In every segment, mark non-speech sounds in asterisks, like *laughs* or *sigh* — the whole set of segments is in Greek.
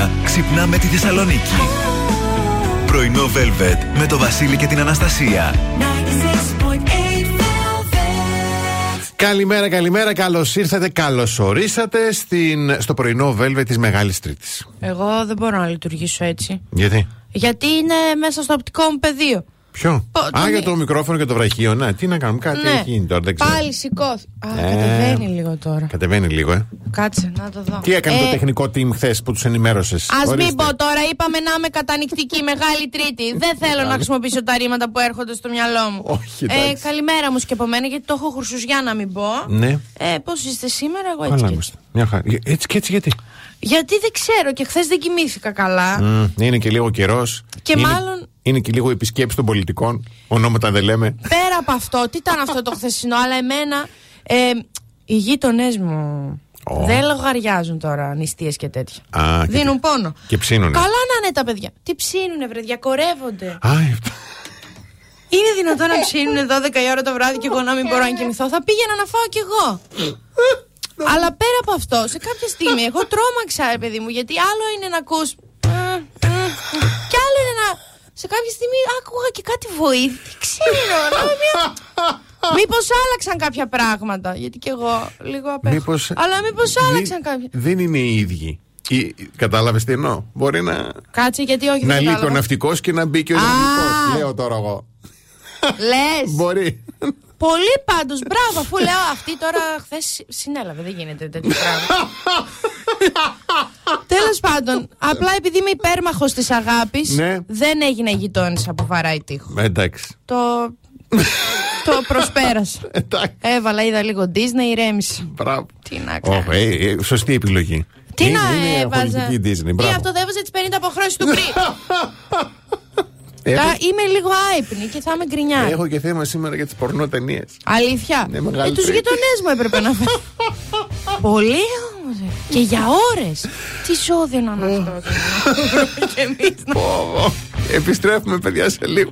μέρα ξυπνάμε τη Θεσσαλονίκη. Πρωινό Velvet με το Βασίλη και την Αναστασία. Καλημέρα, καλημέρα. Καλώς ήρθατε, καλώς ορίσατε στην, στο πρωινό Velvet της Μεγάλης Τρίτης. Εγώ δεν μπορώ να λειτουργήσω έτσι. Γιατί; Γιατί είναι μέσα στο οπτικό μου πεδίο. Ποιο; Πο- Α, τον- για το μικρόφωνο και το βραχείο. Ναι, τι να κάνουμε, κάτι Ναι. έχει γίνει τώρα. Δεν ξέρω. Πάλι σηκώθηκε. Α, Ε. κατεβαίνει λίγο τώρα. Κατεβαίνει λίγο, ε. Κάτσε να το δω. Τι έκανε Ε, το τεχνικό team χθες που τους ενημέρωσες; Α μην πω τώρα, είπαμε να είμαι κατανικτική *laughs* μεγάλη Τρίτη. Δεν θέλω να χρησιμοποιήσω τα ρήματα που έρχονται στο μυαλό μου. Όχι, ε, εντάξει. καλημέρα μου και από μένα, γιατί το έχω χρυσουζιά να μην πω. Ναι. Ε, Πώς είστε σήμερα, εγώ έτσι. Καλά και έτσι. είμαστε. Μια χαρά. Ε, Έτσι και έτσι γιατί; Γιατί δεν ξέρω και χθες δεν κοιμήθηκα καλά. Μμ, είναι και λίγο καιρός. Και μάλλον- Είναι και λίγο επισκέψη των πολιτικών. Ονόματα δεν λέμε. Πέρα από αυτό, τι ήταν αυτό το χθεσινό, αλλά εμένα. Ε, οι γείτονές μου Ω. δεν λογαριάζουν τώρα νηστείες και τέτοια. Α, και Δίνουν τι- πόνο. και ψήνουνε. Καλά να είναι τα παιδιά. Τι ψήνουνε, βρε, διακορεύονται. Α, Είναι δυνατόν να ψήνουν 12 η ώρα το βράδυ και εγώ να μην μπορώ να κοιμηθώ. Θα πήγαινα να φάω κι εγώ. *laughs* Αλλά πέρα από αυτό, σε κάποια στιγμή, εγώ τρόμαξα, ρε παιδί μου, γιατί άλλο είναι να ακούς «μ, μ», Και άλλο είναι να. Σε κάποια στιγμή άκουγα και κάτι βοήθη. Δεν ξέρω. λέω, μια- Μήπως άλλαξαν κάποια πράγματα. Γιατί κι εγώ λίγο απέχω. Μήπως- Αλλά μήπως άλλαξαν δεν- κάποια. Δεν είναι οι ίδιοι. Κατάλαβες τι εννοώ; Μπορεί να, Κάτσε γιατί όχι. να δεν λείπει ο κατάλαβα. ναυτικός και να μπει και ο Α. ελληνικό. Λέω τώρα εγώ. Λες. Μπορεί. Πολύ πάντως, μπράβο, αφού λέω αυτή τώρα χθες συνέλαβε. Δεν γίνεται τέτοιο πράγμα. Τέλος πάντων, απλά επειδή είμαι υπέρμαχος της αγάπης, Ναι. δεν έγινε γειτόνισσα που βαράει τείχο. Ε, Εντάξει. Το. το προσπέρασα. Εντάξει. Έβαλα, είδα λίγο Disney, ηρέμησα. Μπράβο. Τι να κάνω. Ω, ε, ε, σωστή επιλογή. Τι είναι, να είναι έβαζα. πολιτική Disney. Τι Μπράβο. αυτό δεν έβαζε τις 50 αποχρώσεις του πριν. *laughs* Έχω, Τώρα είμαι λίγο άϊπνη και θα είμαι γκρινιά. έχω και θέμα σήμερα για τις πορνό ταινίε. Αλήθεια. Ναι, μεγάλη ε, τους τρίτη. γειτονές μου έπρεπε να φέρω. *laughs* Πολύ όμως. Και για ώρες. Τι ζώδιο να είναι αυτό. *laughs* Και εμείς να. Επιστρέφουμε, παιδιά, σε λίγο.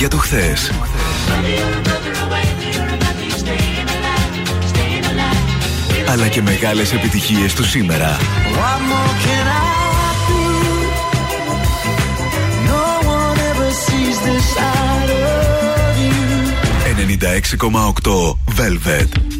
Αγαπημένα τραγούδια του χθες. Αλλά και μεγάλες επιτυχίες του σήμερα. 96,8 Velvet.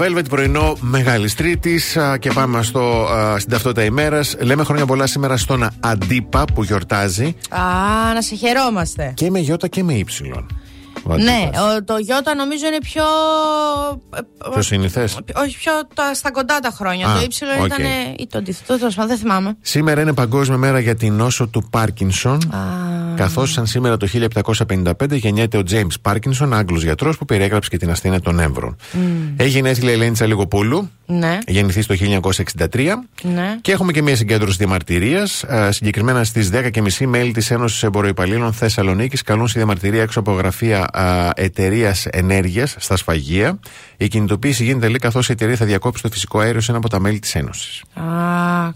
Velvet, πρωινό Μεγάλη Τρίτη και πάμε στο, στην ταυτότητα ημέρας. Λέμε χρόνια πολλά σήμερα στον Αντίπα που γιορτάζει. Α, να σε χαιρόμαστε. Και με Ιώτα και με Ήψιλον. Ναι, ο, το Ιώτα νομίζω είναι πιο. Πιο συνηθές. Όχι, πιο τα, στα κοντά τα χρόνια. το ύψιλο okay. ήταν. ή το αντίθετο, τέλος πάντων, δεν θυμάμαι. Σήμερα είναι Παγκόσμια Μέρα για την νόσο του Πάρκινσον. Καθώς σαν σήμερα το 1755 γεννιέται ο Τζέιμς Πάρκινσον, Άγγλος γιατρός που περιέγραψε και την ασθένεια των έμβρων. Mm. Έγινε έθιλη Ελένη Τσαλιγοπούλου. Ναι. Γεννηθεί το 1963. Ναι. Και έχουμε και μια συγκέντρωση διαμαρτυρίας. Συγκεκριμένα στις 10.30 μέλη της Ένωσης Εμποροϊπαλλήλων Θεσσαλονίκης καλούν στη διαμαρτυρία έξω από γραφεία εταιρείας ενέργειας στα σφαγεία. Η κινητοποίηση γίνεται λέει καθώς η εταιρεία θα διακόψει το φυσικό αέριο σε ένα από τα μέλη της Ένωσης. Α,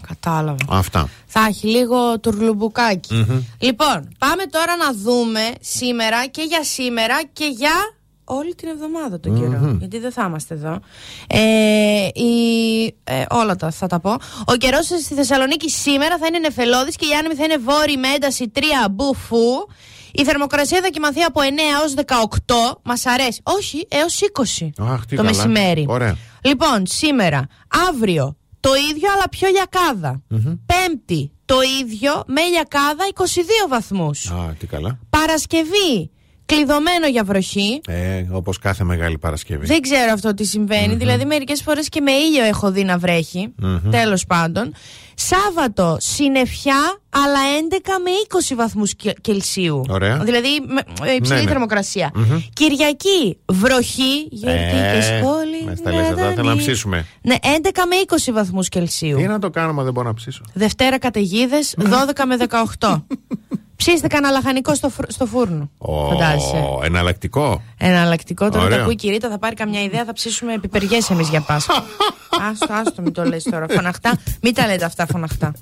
κατάλαβα. Αυτά. Θα έχει λίγο τουρλουμπουκάκι. Λοιπόν, πάμε τώρα να δούμε σήμερα και για σήμερα και για όλη την εβδομάδα τον καιρό. Γιατί δεν θα είμαστε εδώ. Ε, η, ε, όλα τα θα τα πω. Ο καιρός στη Θεσσαλονίκη σήμερα θα είναι νεφελώδης και οι άνεμοι θα είναι βόρειοι με ένταση 3 μπουφού. Η θερμοκρασία θα κοιμαθεί από 9 έως 18. Μας αρέσει. Όχι, έως 20 Αχ, τι το καλά. μεσημέρι. Ωραία. Λοιπόν, σήμερα, αύριο το ίδιο αλλά πιο λιακάδα. Πέμπτη το ίδιο με λιακάδα 22 βαθμούς. Α, τι καλά. Παρασκευή κλειδωμένο για βροχή. Ε, Όπως κάθε Μεγάλη Παρασκευή. Δεν ξέρω αυτό τι συμβαινει Δηλαδή, μερικές φορές και με ήλιο έχω δει να βρέχει. Τέλος πάντων. Σάββατο συννεφιά, αλλά 11 με 20 βαθμούς Κελσίου. Ωραία. Δηλαδή, με- ε, υψηλή Ναι, ναι. θερμοκρασία. Κυριακή, βροχή, γιατί Ε, και σχόλη. μας τα λες εδώ, θέλω να ψήσουμε. Ναι, 11 με 20 βαθμούς Κελσίου. Τι να το κάνω, μα δεν μπορώ να ψήσω. Δευτέρα καταιγίδες, *laughs* 12 με 18. Ψήστε κανένα λαχανικό στο, φρ- στο φούρνο. Ω, Φαντάζεσαι. εναλλακτικό. Εναλλακτικό. Τώρα Ωραίο. τα ακούει η κυρίτα, θα πάρει καμιά ιδέα, θα ψήσουμε πιπεριές εμείς για Πάσχα. *laughs* άστο, άστο, μην το λες τώρα. Φωναχτά. Μην τα λέτε αυτά φωναχτά.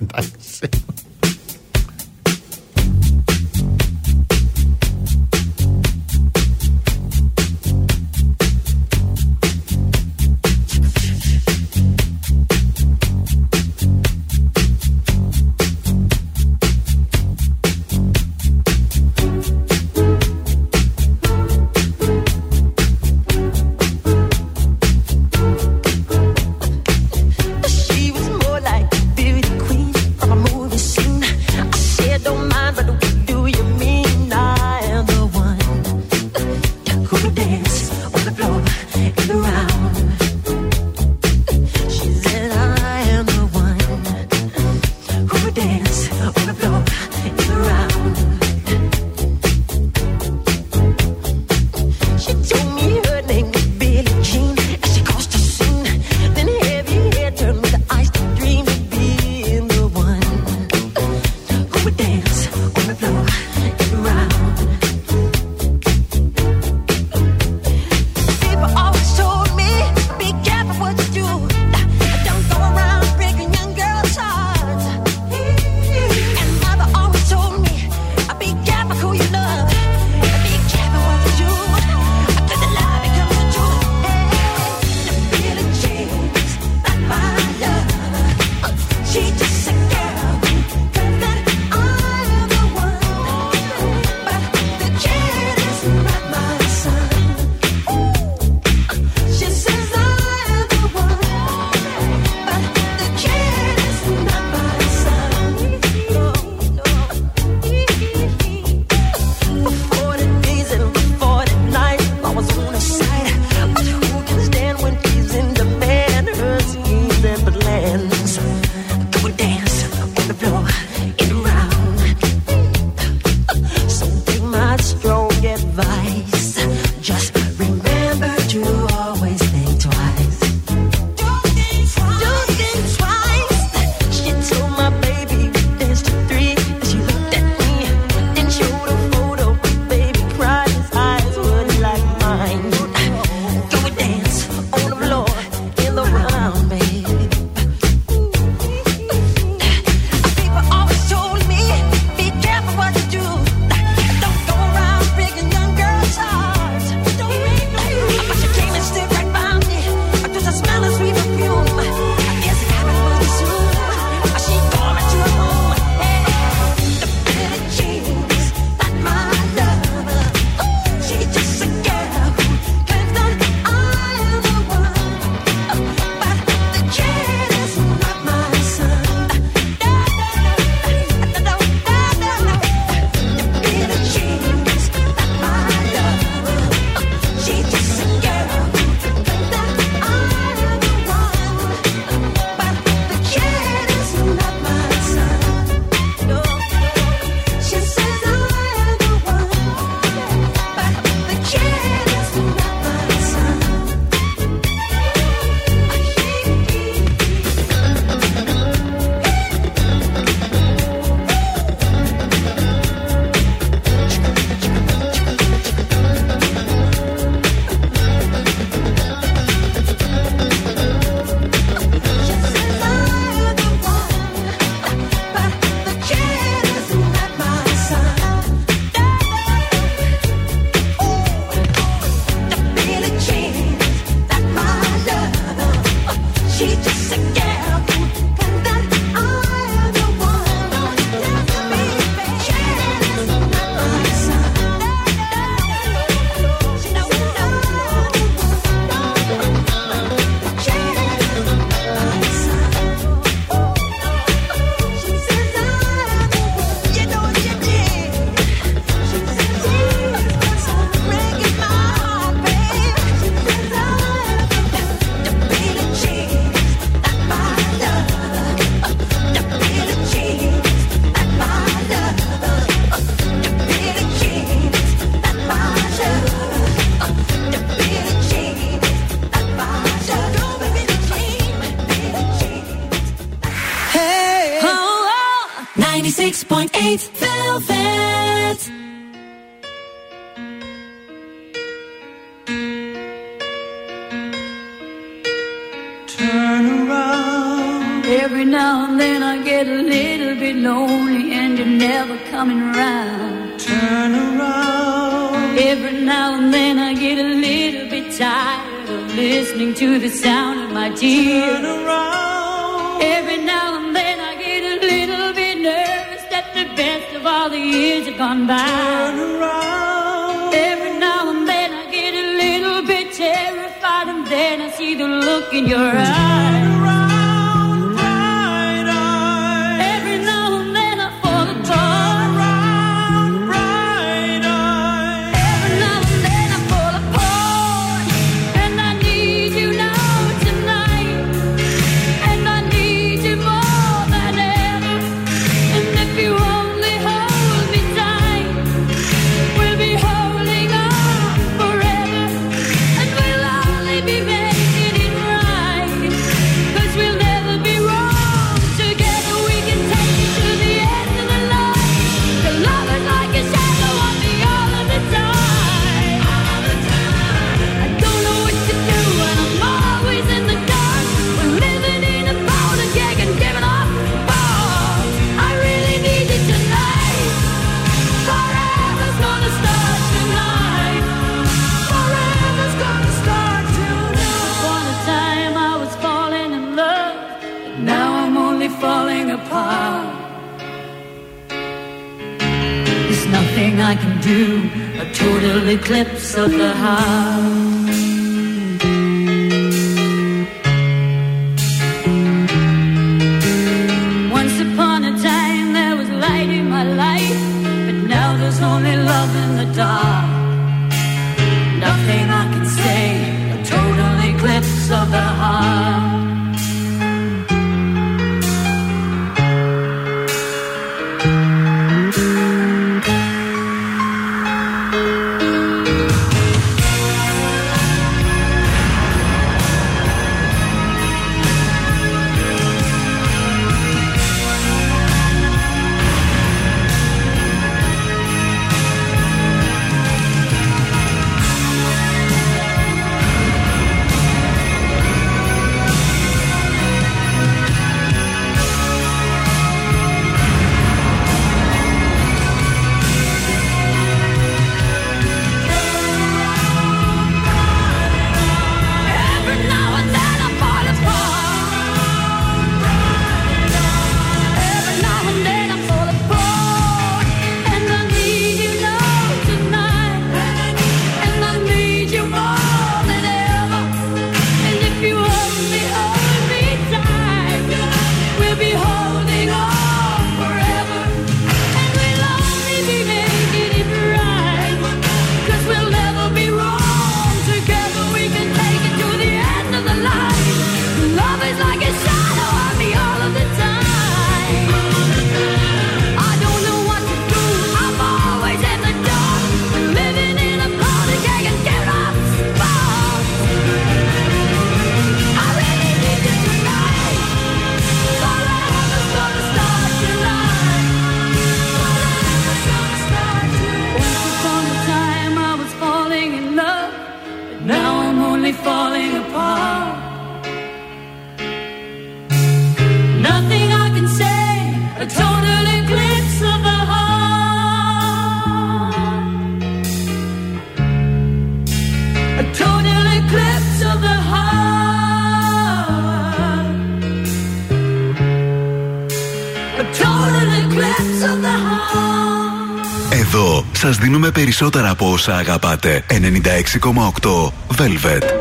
Περισσότερα από όσα αγαπάτε. 96,8 Velvet.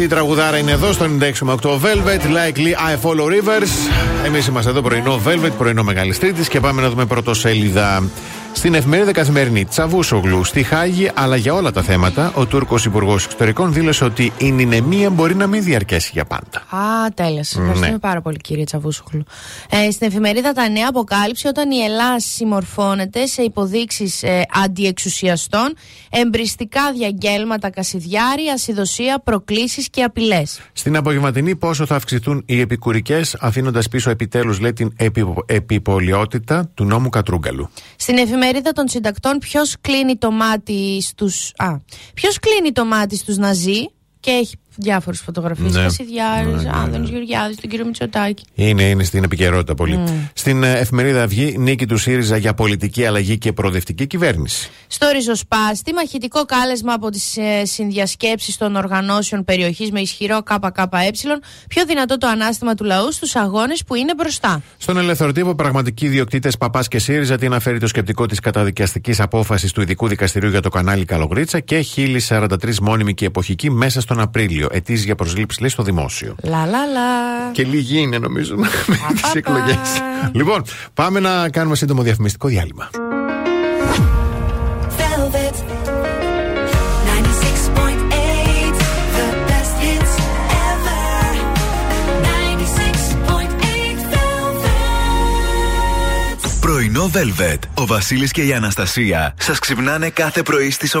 Αυτή η τραγουδάρα είναι εδώ στο 96,8 Velvet, Likely I Follow Rivers. Εμείς είμαστε εδώ πρωινό Velvet, πρωινό Μεγάλη Τρίτη και πάμε να δούμε πρώτο σελίδα. Στην εφημερίδα Καθημερινή Τσαβούσογλου στη Χάγη, αλλά για όλα τα θέματα, ο Τούρκος Υπουργός Εξωτερικών δήλωσε ότι η νηνεμία μπορεί να μην διαρκέσει για πάντα. Α, τέλεια. Σα ευχαριστούμε Ναι. πάρα πολύ, κύριε Τσαβούσουχλου. Ε, στην εφημερίδα Τα Νέα αποκάλυψε όταν η Ελλάδα συμμορφώνεται σε υποδείξεις ε, αντιεξουσιαστών, εμπριστικά διαγγέλματα κασιδιάρη, ασυδοσία, προκλήσεις και απειλές. Στην απογευματινή, πόσο θα αυξηθούν οι επικουρικές, αφήνοντας πίσω επιτέλους, λέει, την επι, επιπολιότητα του νόμου Κατρούγκαλου. Στην εφημερίδα των συντακτών, ποιος κλείνει το μάτι στου. Α, ποιος κλείνει το μάτι στους Ναζί και έχει διάφορες φωτογραφίες. Ναι. Κασιδιάρης, Ναι, ναι, ναι. Άδωνη Γεωργιάδης, τον κύριο Μητσοτάκη. Είναι, είναι στην επικαιρότητα πολύ. Στην ε, εφημερίδα Αυγή, νίκη του ΣΥΡΙΖΑ για πολιτική αλλαγή και προοδευτική κυβέρνηση. Στο ριζοσπάστη, μαχητικό κάλεσμα από τις ε, συνδιασκέψεις των οργανώσεων περιοχής με ισχυρό ΚΚΕ, πιο δυνατό το ανάστημα του λαού στους αγώνες που είναι μπροστά. Στον ελευθεροτύπο, πραγματικοί ιδιοκτήτες Παπάς και ΣΥΡΙΖΑ τι αναφέρει το σκεπτικό της καταδικαστικής απόφασης του ειδικού δικαστηρίου για το κανάλι Καλογρίτσα και 1043 μόνιμοι και εποχικοί μέσα στον Απρίλιο. Ετήσει για προσλήψη, λέει, στο δημόσιο. Λα λα λα. Και λίγοι είναι, νομίζω, με τι πα. εκλογές. Λοιπόν, πάμε να κάνουμε σύντομο διαφημιστικό διάλειμμα. Velvet 96.8 The best hits ever 96.8 Velvet Πρωινό Velvet. Ο Βασίλης και η Αναστασία σας ξυπνάνε κάθε πρωί στις 8.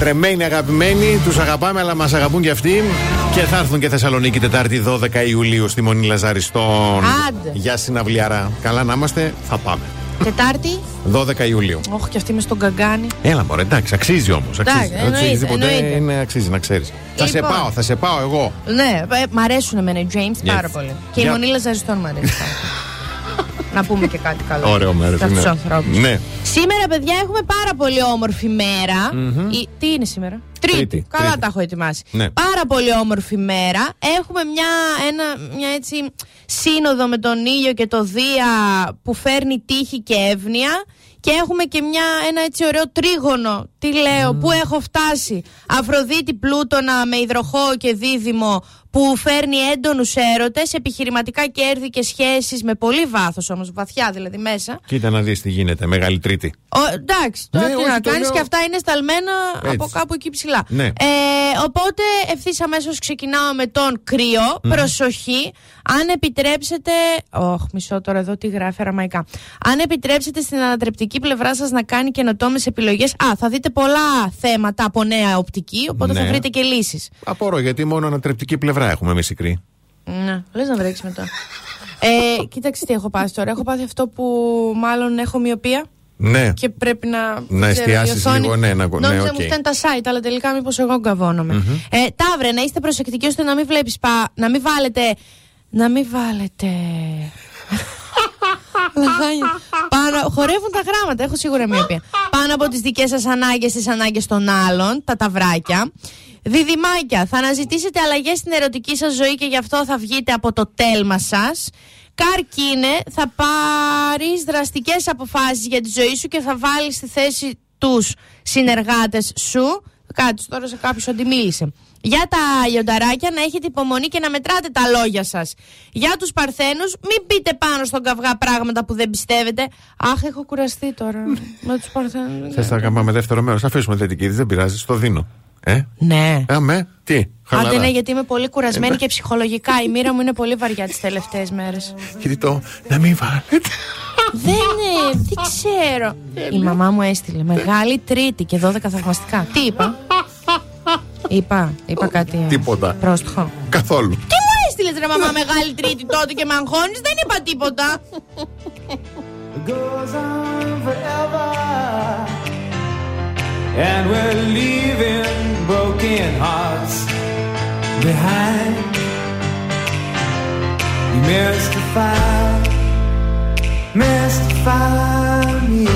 Λατρεμένοι, αγαπημένοι, τους αγαπάμε, αλλά μας αγαπούν και αυτοί. Και θα έρθουν και Θεσσαλονίκη Τετάρτη 12 Ιουλίου στη Μονή Λαζαριστών. Άντε. Για συναυλιάρα. Καλά να είμαστε, θα πάμε. Τετάρτη. 12 Ιουλίου. Όχι, και αυτή με στον καγκάνι. Έλα μωρέ, εντάξει, αξίζει όμως. Αξίζει. εννοείται, Δεν έχεις τίποτε, εννοείται. είναι, αξίζει να ξέρεις. Θα σε Λοιπόν. πάω, θα σε πάω εγώ. Ναι, ε, μ' αρέσουν εμένα οι James Yes. πάρα πολύ. Και η Για- Μονή Λαζαριστών μ' αρέσει. πάρα *laughs* πολύ. να πούμε και κάτι καλό. Ωραίο μέρος. Για τους ανθρώπους. Ναι. Σήμερα, παιδιά, έχουμε πάρα πολύ όμορφη μέρα. Η- Τι είναι σήμερα; Τρίτη. Τρίτη, Καλά Τρίτη. τα έχω ετοιμάσει. Ναι. Πάρα πολύ όμορφη μέρα. Έχουμε μια, ένα, μια έτσι σύνοδο με τον ήλιο και το Δία που φέρνει τύχη και εύνοια. Και έχουμε και μια, ένα έτσι ωραίο τρίγωνο. Τι λέω, πού έχω φτάσει; Αφροδίτη Πλούτονα με υδροχό και δίδυμο που φέρνει έντονους έρωτες, επιχειρηματικά κέρδη και σχέσεις με πολύ βάθος όμως, βαθιά δηλαδή μέσα. Κοίτα να δεις τι γίνεται. Μεγάλη Τρίτη. Ο, εντάξει, τώρα Ναι, τι όχι, να το κάνεις λέω- και αυτά είναι σταλμένα από Έτσι. κάπου εκεί ψηλά. Ναι. Ε, οπότε ευθύς αμέσως ξεκινάω με τον κρύο. Προσοχή. Αν επιτρέψετε. Ωχ, μισό τώρα εδώ τι γράφει αραμαϊκά. Αν επιτρέψετε στην ανατρεπτική πλευρά σας να κάνει καινοτόμες επιλογές. Α, θα δείτε πολλά θέματα από νέα οπτική, οπότε θα Ναι. βρείτε και λύσεις. Απορώ γιατί μόνο ανατρεπτική πλευρά έχουμε εμείς οι κρύοι. Ναι, λες να βρέξεις μετά. Ε, κοίταξε τι έχω πάθει τώρα. Έχω πάθει αυτό που μάλλον έχω μυωπία. Ναι. και πρέπει να. Να δεν ξέρω, η εστιάσεις οθόνη- λίγο, ναι, να- ναι, Νόμιζα οκ. μου φτάνει τα site, αλλά τελικά μήπως εγώ γκαβώνομαι. Ε, ταύρε, να είστε προσεκτικοί ώστε να μην βλέπεις πα. Να μην βάλετε. Να μην βάλετε. *laughs* Λαχάνια. Πάνω, χορεύουν τα γράμματα, έχω σίγουρα μυωπία. Πάνω από τις δικές σας ανάγκες, τις ανάγκες των άλλων, τα ταυράκια. Διδυμάκια, θα αναζητήσετε αλλαγές στην ερωτική σας ζωή και γι' αυτό θα βγείτε από το τέλμα σας. Καρκίνε, θα πάρεις δραστικές αποφάσεις για τη ζωή σου και θα βάλεις στη θέση τους συνεργάτες σου. Κάτσε τώρα σε κάποιος ότι μίλησε. Για τα λιονταράκια να έχετε υπομονή και να μετράτε τα λόγια σας. Για τους παρθένους, μην πείτε πάνω στον καυγά πράγματα που δεν πιστεύετε. Αχ, έχω κουραστεί τώρα *laughs* με τους παρθένους. Θες να κάνουμε δεύτερο μέρος. Αφήσουμε θετική, δεν πειράζει, στο δίνω. Ε, Ναι. αμέ, τι, χαλαρά. Άντε ναι, γιατί είμαι πολύ κουρασμένη και ψυχολογικά. Η μοίρα μου είναι πολύ βαριά τις τελευταίες μέρες. Γιατί το να μην βάλετε. Δεν είναι, τι ξέρω. Η μαμά μου έστειλε μεγάλη τρίτη και 12 θαυμαστικά. Τι είπα; Είπα, είπα κάτι. ε, Τίποτα. Πρόστιχο. Καθόλου. Τι μου έστειλες ρε μαμά μεγάλη τρίτη τότε και με αγχώνει, δεν είπα τίποτα. And we're leaving broken hearts behind. You mystify, mystify me.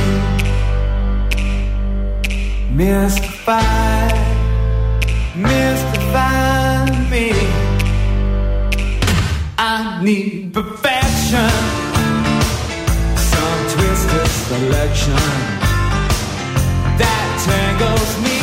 Mystify, mystify me. I need perfection some twisted selection tangles me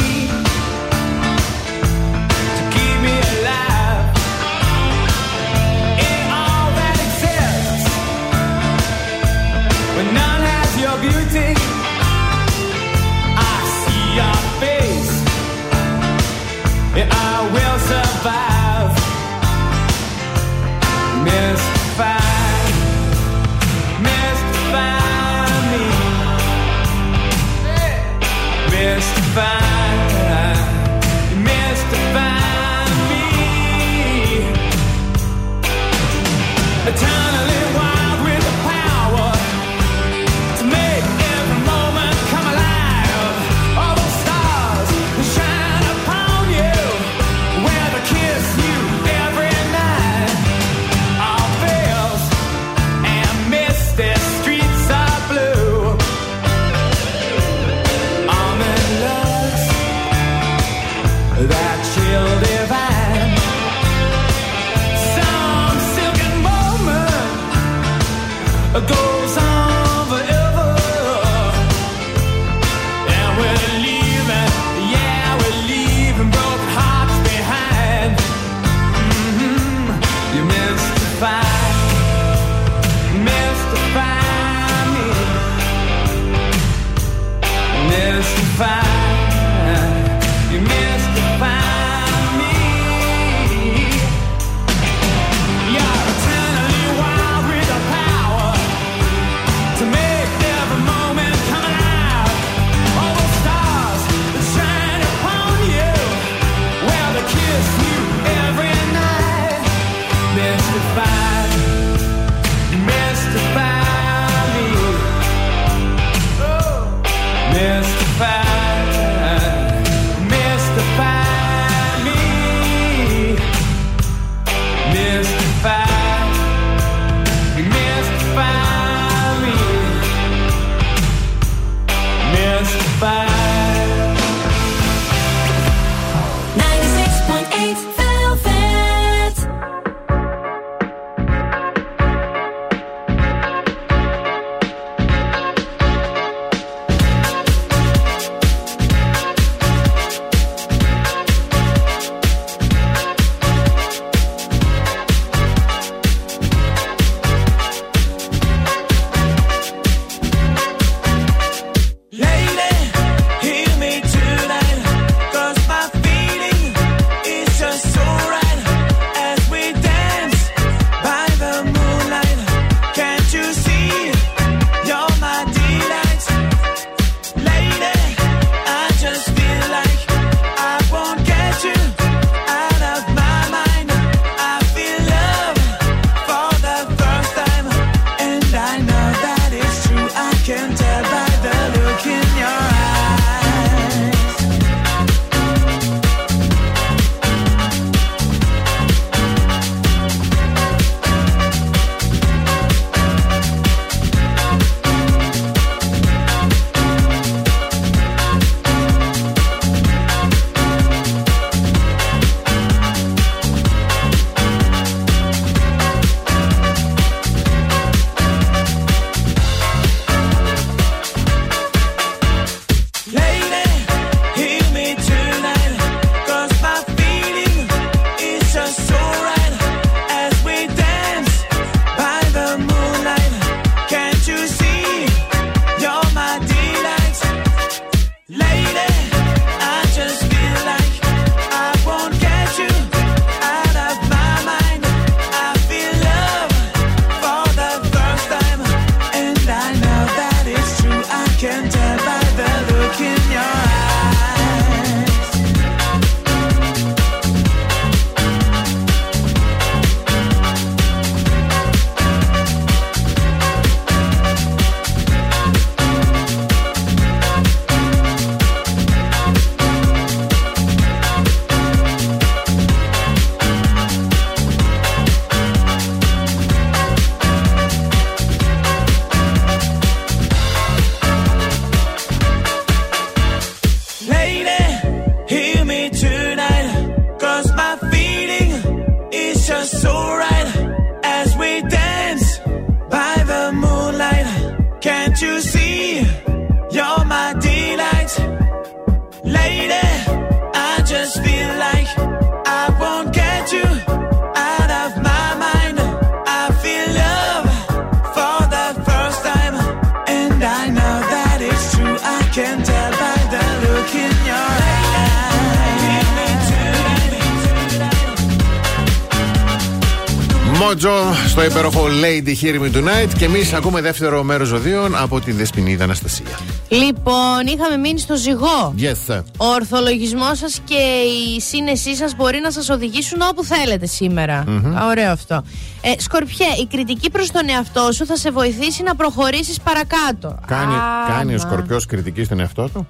Hear Me Tonight και εμείς ακούμε δεύτερο μέρος ζωδίων από τη Δεσποινίδα Αναστασία. Λοιπόν, είχαμε μείνει στο ζυγό. Yes. Ο ορθολογισμός σας και η σύνεσή σας μπορεί να σας οδηγήσουν όπου θέλετε σήμερα. Α, Ωραίο αυτό. Ε, σκορπιέ, η κριτική προς τον εαυτό σου θα σε βοηθήσει να προχωρήσεις παρακάτω. Κάνει, Α, κάνει ο μα. Σκορπιός κριτική στον εαυτό του;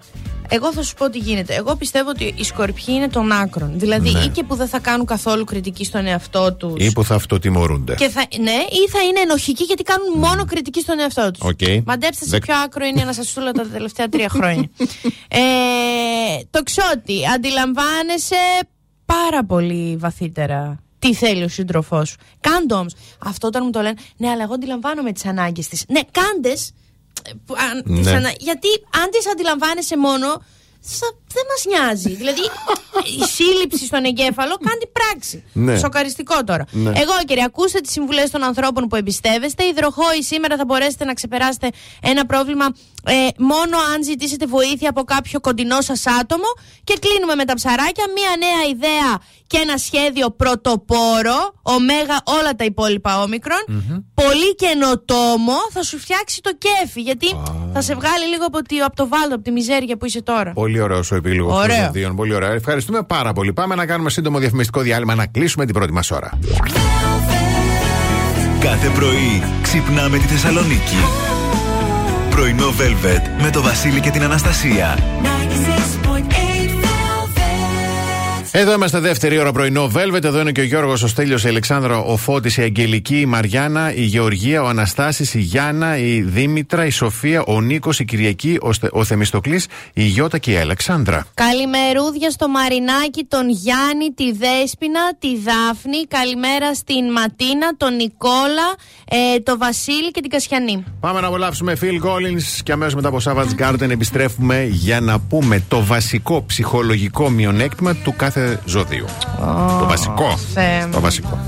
Εγώ θα σου πω τι γίνεται. Εγώ πιστεύω ότι οι σκορπιοί είναι των άκρων. Δηλαδή, Ναι. ή και που δεν θα κάνουν καθόλου κριτική στον εαυτό τους. Ή που θα αυτοτιμωρούνται. Και θα, ναι, ή θα είναι ενοχικοί γιατί κάνουν μόνο κριτική στον εαυτό τους. Οκ. Μαντέψτε σε Δεκ- ποιο άκρο είναι η Αναστασούλα τα τελευταία τρία χρόνια. *laughs* ε, τοξότη, αντιλαμβάνεσαι πάρα πολύ βαθύτερα τι θέλει ο σύντροφός σου. Κάντε όμως. Αυτό όταν μου το λένε, ναι, αλλά εγώ αντιλαμβάνομαι τις ανάγκες της. Ναι, κάντε. Ναι. Γιατί αν τις αντιλαμβάνεσαι μόνο, θα, δεν μας νοιάζει. δηλαδή, η σύλληψη στον εγκέφαλο κάνει πράξη. Ναι. Σοκαριστικό τώρα. Ναι. Εγώ, κύριε, ακούστε τις συμβουλές των ανθρώπων που εμπιστεύεστε. Υδροχόη σήμερα θα μπορέσετε να ξεπεράσετε ένα πρόβλημα ε, μόνο αν ζητήσετε βοήθεια από κάποιο κοντινό σας άτομο. Και κλείνουμε με τα ψαράκια. Μία νέα ιδέα και ένα σχέδιο πρωτοπόρο. Ωμέγα, όλα τα υπόλοιπα όμικρον. Πολύ καινοτόμο. Θα σου φτιάξει το κέφι. Γιατί θα σε βγάλει λίγο από, τη, από το βάλτο, από τη μιζέρια που είσαι τώρα. Πολύ ωραίο ο επίλογο των Ωραίο. ζωδίων. Πολύ ωραίο. Ευχαριστούμε πάρα πολύ. Πάμε να κάνουμε σύντομο διαφημιστικό διάλειμμα να κλείσουμε την πρώτη μας ώρα. Κάθε πρωί ξυπνάμε τη Θεσσαλονίκη. Πρωινό Velvet με το Βασίλη και την Αναστασία. Εδώ είμαστε δεύτερη ώρα πρωινό Velvet. Εδώ είναι και ο Γιώργος, ο Στέλιος, η Αλεξάνδρα, ο Φώτης, η Αγγελική, η Μαριάννα, η Γεωργία, ο Αναστάσης, η Γιάννα, η Δήμητρα, η Σοφία, ο Νίκος, η Κυριακή, ο, Στε, ο Θεμιστοκλής, η Γιώτα και η Αλεξάνδρα. Καλημερούδια στο Μαρινάκι, τον Γιάννη, τη Δέσποινα, τη Δάφνη. Καλημέρα στην Ματίνα, τον Νικόλα, ε, το Βασίλη και την Κασιανή. Πάμε να απολαύσουμε Phil Collins και αμέσως μετά από Savage Garden επιστρέφουμε για να πούμε το βασικό ψυχολογικό μειονέκτημα του κάθε ζωδίου. το βασικό. Θεέ μου. Το βασικό.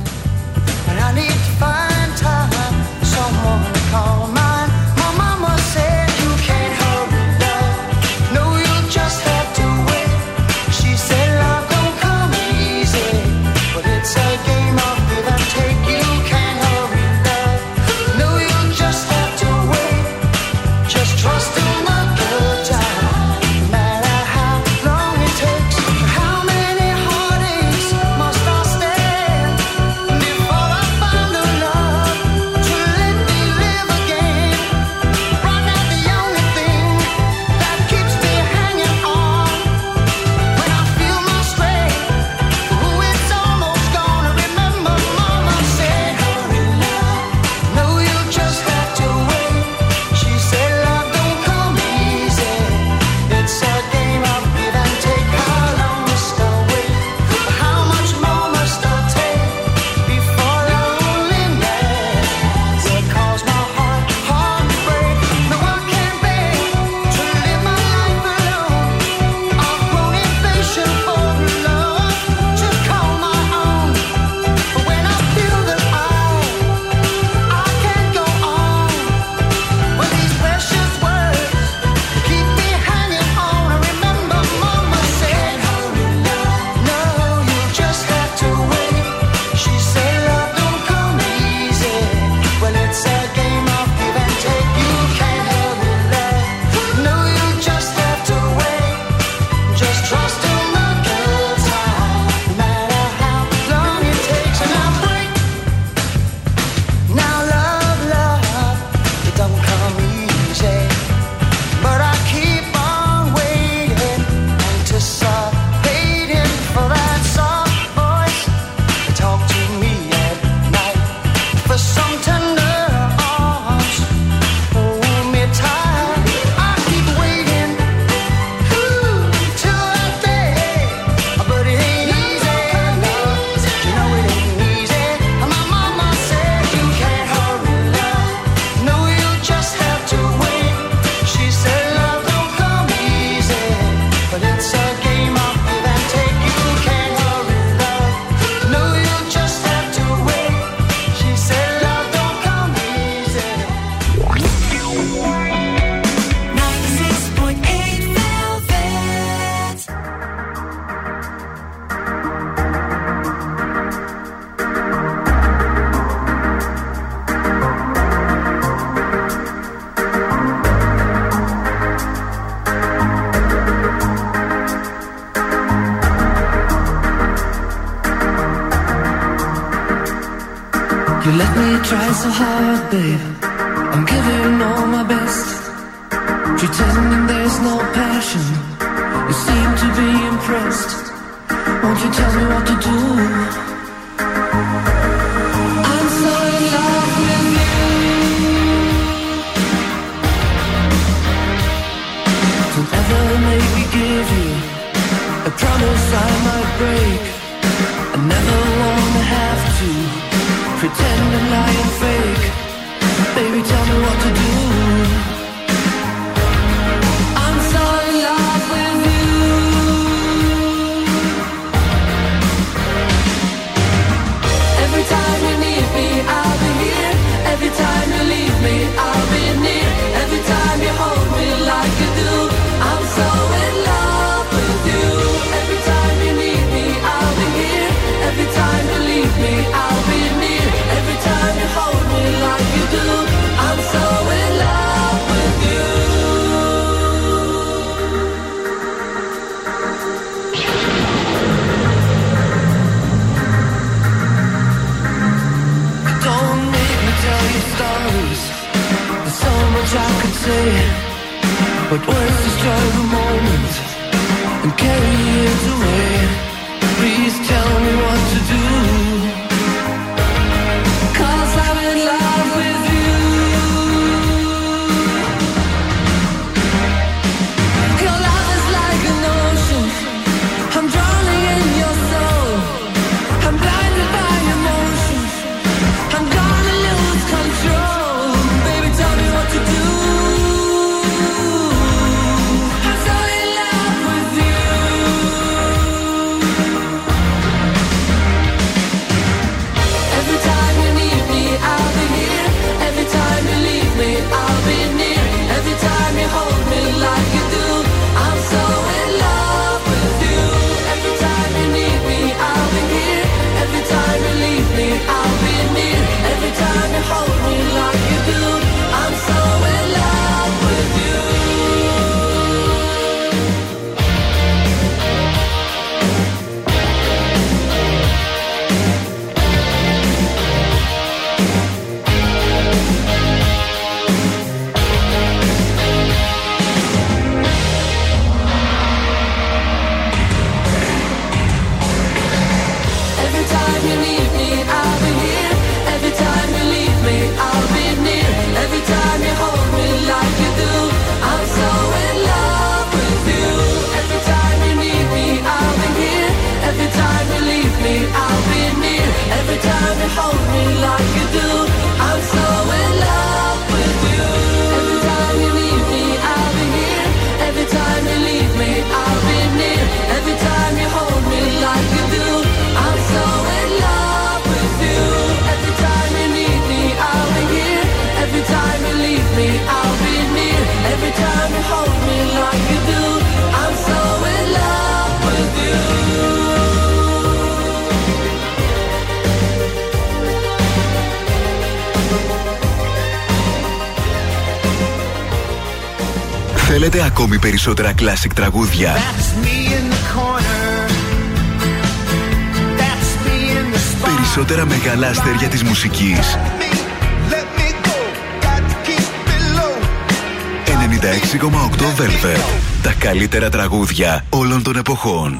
so hard, babe. ακόμη περισσότερα classic τραγούδια. Περισσότερα μεγάλα αστέρια της μουσικής. 96,8 Velvet. Τα καλύτερα τραγούδια όλων των εποχών.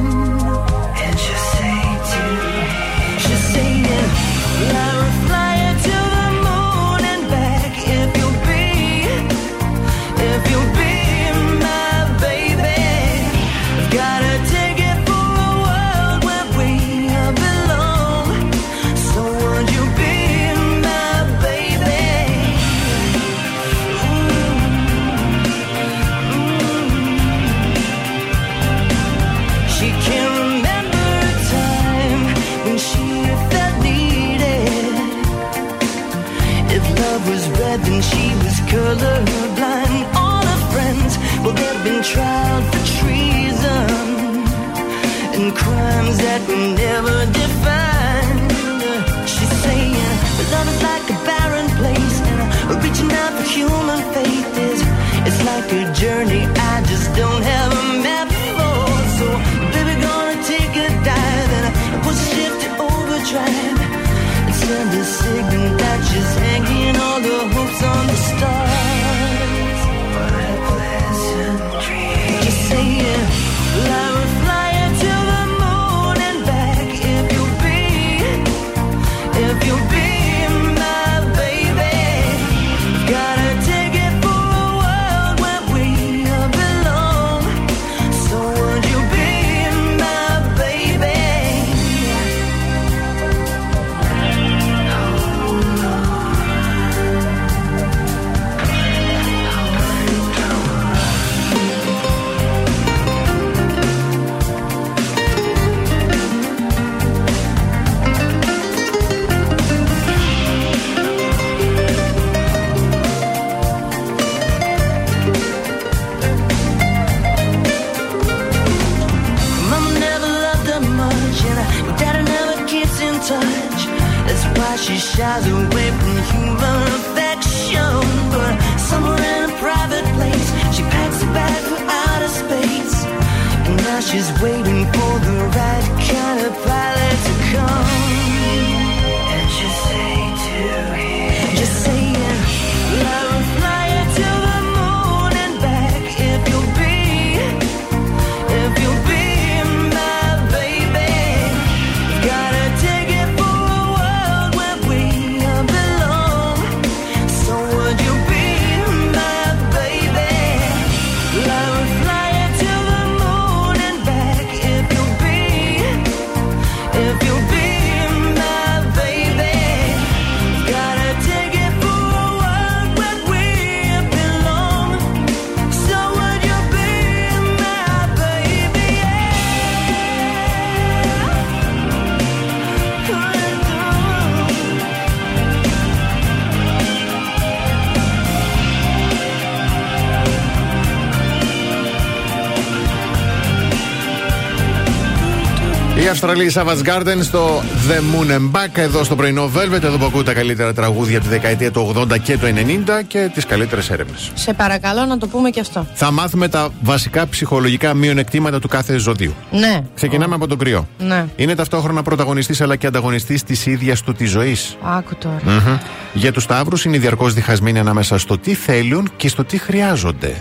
Αυστραλία Savage Garden στο The Moon and Back εδώ στο πρωινό Velvet. Εδώ που ακούτε τα καλύτερα τραγούδια από τη δεκαετία του 80 και του 90 και τις καλύτερες έρευνες. Σε παρακαλώ να το πούμε και αυτό. Θα μάθουμε τα βασικά ψυχολογικά μειονεκτήματα του κάθε ζωδίου. Ναι. Ξεκινάμε από τον κρυό. Ναι. Είναι ταυτόχρονα πρωταγωνιστής αλλά και ανταγωνιστής της ίδιας του της ζωής. Άκου τώρα. Για τους Σταύρους είναι διαρκώς διχασμένοι ανάμεσα στο τι θέλουν και στο τι χρειάζονται.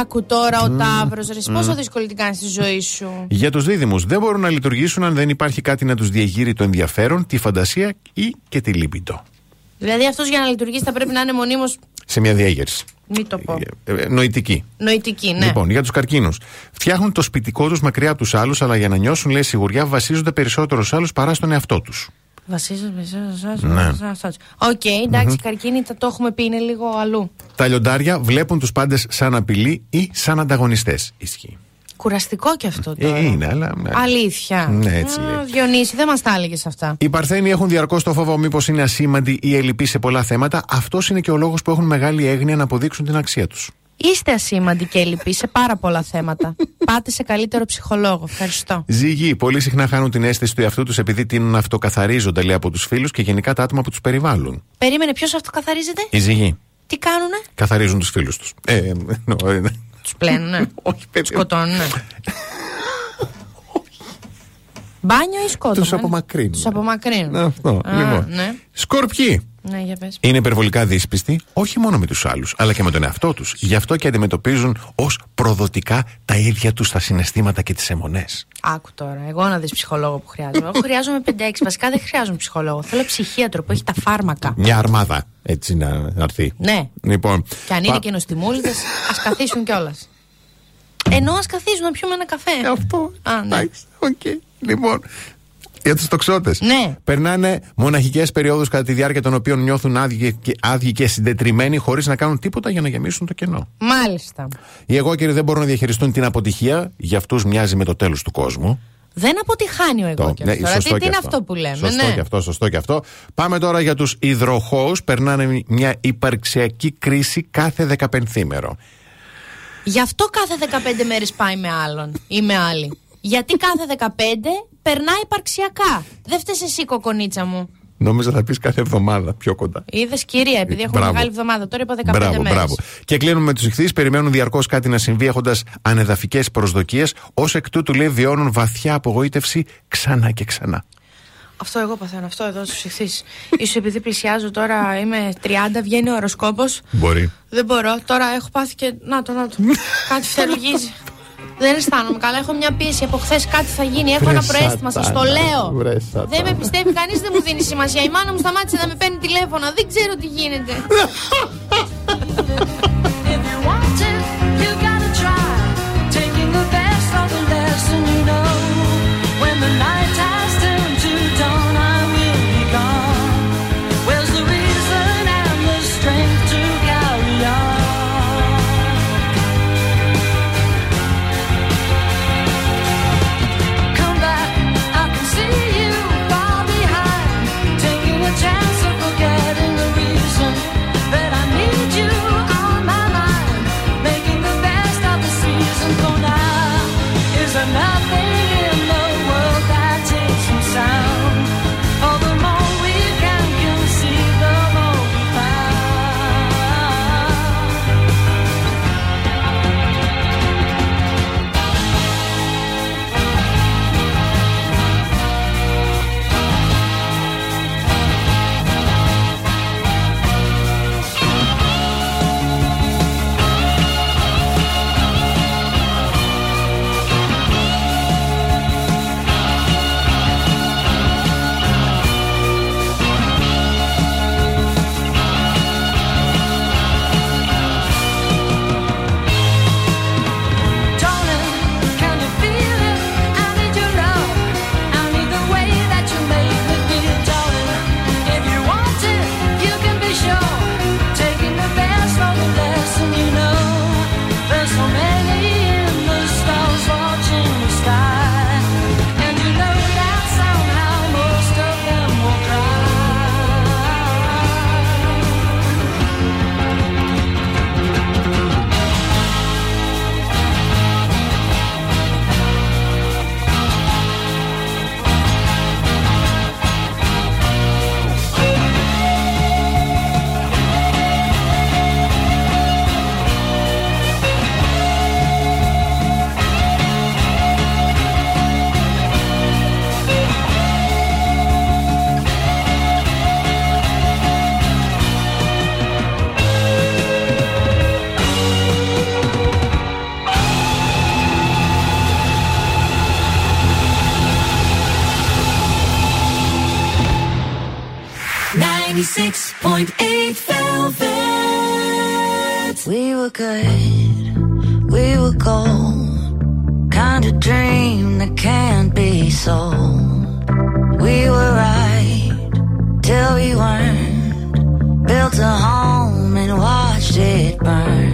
Άκου τώρα ο Ταύρος. Ρε, πόσο δύσκολη την κάνεις στη ζωή σου. Για τους δίδυμους δεν μπορούν να λειτουργήσουν αν δεν υπάρχει κάτι να τους διεγείρει το ενδιαφέρον, τη φαντασία ή και τη λίμπιντο. Δηλαδή αυτός για να λειτουργήσει θα πρέπει να είναι μονίμως. Σε μια διέγερση. Μην το πω. Ε, ε, νοητική. Νοητική, ναι. Λοιπόν, για τους καρκίνους. Φτιάχνουν το σπιτικό τους μακριά από τους άλλους, αλλά για να νιώσουν, λέει, σιγουριά βασίζονται περισσότερο στου άλλους παρά στον εαυτό τους. Βασίζομαι, βασίζομαι, Ναι. βασίζομαι. Οκ, εντάξει, καρκίνοι, θα το έχουμε πει, είναι λίγο αλλού. Τα λιοντάρια βλέπουν τους πάντες σαν απειλή ή σαν ανταγωνιστές. Ισχύει. Κουραστικό κι αυτό τώρα. Ε, είναι, αλλά. Αλήθεια. Ναι, έτσι Α, λέει. Διονύση, δεν μας τα έλεγες αυτά. Οι Παρθένοι έχουν διαρκώς το φόβο μήπως είναι ασήμαντοι ή ελλειπεί σε πολλά θέματα. Αυτός είναι και ο λόγος που έχουν μεγάλη έγνοια να αποδείξουν την αξία τους. Είστε ασήμαντοι και ελλειπεί σε πάρα πολλά θέματα. *laughs* Πάτε σε καλύτερο ψυχολόγο. Ευχαριστώ. Ζυγοί, πολύ συχνά χάνουν την αίσθηση του εαυτού τους επειδή τείνουν να αυτοκαθαρίζονται λέει, από τους φίλους και γενικά τα άτομα που τους περιβάλλουν. Περίμενε, ποιος αυτοκαθαρίζεται, Οι ζυγοί τι κάνουνε, καθαρίζουν τους φίλους τους. Ε, εννοώ, ε, τους πλένουνε, *laughs* όχι, παιδί. *laughs* σκοτώνουνε. Μπάνιο ή σκότωμα. Τους απομακρύνουν. Τους απομακρύνουν. Αυτό. Α, λοιπόν. ναι. Σκορπιοί. Ναι, για πες. Είναι υπερβολικά δύσπιστοι όχι μόνο με τους άλλους, αλλά και με τον εαυτό τους. Γι' αυτό και αντιμετωπίζουν ως προδοτικά τα ίδια τους τα συναισθήματα και τις αιμονές. Άκου τώρα, εγώ να δει ψυχολόγο που χρειάζομαι. Εγώ χρειάζομαι 5-6. Βασικά δεν χρειάζομαι ψυχολόγο. Θέλω ψυχίατρο που έχει τα φάρμακα. Μια αρμάδα έτσι να έρθει. Ναι. Λοιπόν, Και αν είναι πα- και νοστιμούληδες, ας καθίσουν κιόλας. Ενώ ας καθίσουν να πιούμε ένα καφέ. Αυτό. Α, ναι. Εντάξει, οκ. Λοιπόν, για τους τοξότες. Ναι. Περνάνε μοναχικές περιόδους κατά τη διάρκεια των οποίων νιώθουν άδειοι και, άδειοι και συντετριμμένοι χωρίς να κάνουν τίποτα για να γεμίσουν το κενό. Μάλιστα. Οι Αιγόκεροι δεν μπορούν να διαχειριστούν την αποτυχία, για αυτούς μοιάζει με το τέλος του κόσμου. Δεν αποτυγχάνει ο Αιγόκε- Ναι, αυτό. Τώρα, σωστό τι, τι και είναι αυτό που λέμε. Σωστό ναι. και αυτό, σωστό και αυτό. Πάμε τώρα για τους υδροχώους. Περνάνε μια υπαρξιακή κρίση κάθε δεκαπενθήμερο. Γι' αυτό κάθε 15 μέρες πάει με άλλον ή με άλλη. Γιατί κάθε 15 περνάει υπαρξιακά. Δεν φταίει εσύ, κοκονίτσα μου. Νόμιζα θα πεις κάθε εβδομάδα πιο κοντά. Είδες κυρία, επειδή έχουμε Μπράβο. μεγάλη εβδομάδα. Τώρα είπα 15 Μπράβο, μέρες. μπράβο. Και κλείνουμε με τους ηχθείς. Περιμένουν διαρκώς κάτι να συμβεί έχοντας ανεδαφικές προσδοκίες. Ω εκ τούτου, λέει, βιώνουν βαθιά απογοήτευση ξανά και ξανά. Αυτό εγώ παθαίνω, αυτό εδώ στους ηχθείς. σω επειδή πλησιάζω τώρα, είμαι 30, βγαίνει ο οροσκόπος. Μπορεί. Δεν μπορώ. Τώρα έχω πάθει και. Να το, να το. *laughs* κάτι φτερουγίζει. Δεν αισθάνομαι καλά. Έχω μια πίεση από χθες. Κάτι θα γίνει. Έχω Βρες ένα προαίσθημα. Σας το σατάνα, λέω. βρες σατάνα. Δεν με πιστεύει κανείς, δεν μου δίνει σημασία. Η μάνα μου σταμάτησε να με παίρνει τηλέφωνα. Δεν ξέρω τι γίνεται. *laughs* 96.8 Velvet. We were good, we were gold. Kind of dream that can't be sold. We were right till we weren't. Built a home and watched it burn.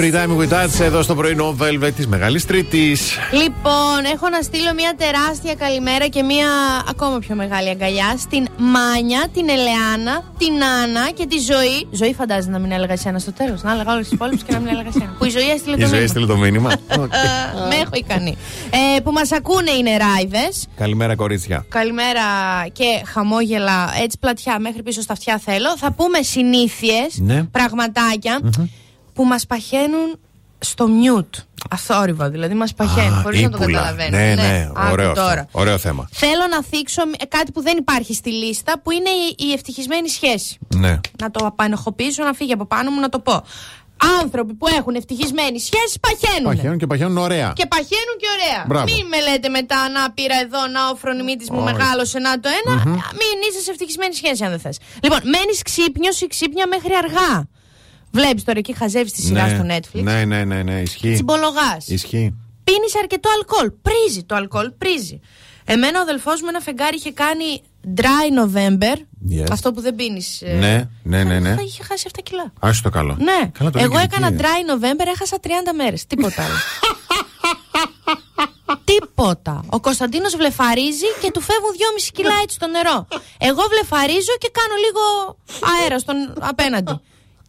Every time we touch εδώ στο πρωινό Velvet της Μεγάλης Τρίτης. Λοιπόν, έχω να στείλω μια τεράστια καλημέρα και μια ακόμα πιο μεγάλη αγκαλιά στην Μάνια, την Ελεάνα, την Άννα και τη Ζωή. Ζωή φαντάζεσαι να μην έλεγα εσένα στο τέλος. Να έλεγα όλους τους υπόλοιπους και να μην έλεγα εσένα. *laughs* που η Ζωή έστειλε το η μήνυμα. Η Ζωή έστειλε το μήνυμα. *laughs* Ε, με έχω ικανή. *laughs* Ε, που μας ακούνε είναι ράιδε. Καλημέρα, κορίτσια. Καλημέρα και χαμόγελα έτσι πλατιά μέχρι πίσω στα αυτιά θέλω. Θα πούμε συνήθειες, ναι. πραγματάκια. Mm-hmm που μας παχαίνουν στο μιούτ. Αθόρυβα, δηλαδή μας παχαίνει, χωρίς να το καταλαβαίνεις. Ναι, ναι, ναι. Ωραίο, τώρα. ωραίο θέμα. Θέλω να θίξω κάτι που δεν υπάρχει στη λίστα, που είναι η, ευτυχισμένη σχέση. Ναι. Να το απανοχοποιήσω, να φύγει από πάνω μου, να το πω. Άνθρωποι που έχουν ευτυχισμένη σχέση παχαίνουν. Παχαίνουν και παχαίνουν ωραία. Και παχαίνουν και ωραία. Μπράβο. Μην με λέτε μετά να πήρα εδώ, να ο φρονιμίτη μου oh. μεγάλωσε, να το ένα. Mm-hmm. Μην είσαι σε ευτυχισμένη σχέση, αν δεν θες. Λοιπόν, μένεις ξύπνιος ή ξύπνια μέχρι αργά. Βλέπεις τώρα εκεί, χαζεύεις τη σειρά ναι. στο Netflix. Ναι, ναι, ναι, ναι, ισχύει. Τσιμπολογάς. Ισχύει. Πίνεις αρκετό αλκοόλ. Πρίζει το αλκοόλ, πρίζει. Εμένα ο αδελφός μου ένα φεγγάρι είχε κάνει dry November. Yes. Αυτό που δεν πίνεις. Ναι, ναι, ναι, ναι. Θα είχε χάσει 7 κιλά. Άσε το καλό. Ναι. Καλά, το Εγώ λέει και έκανα εκεί. dry November, έχασα 30 μέρες. Τίποτα άλλο. *laughs* Τίποτα. Ο Κωνσταντίνος βλεφαρίζει και του φεύγουν 2,5 κιλά έτσι στο νερό. Εγώ βλεφαρίζω και κάνω λίγο αέρα στον απέναντι.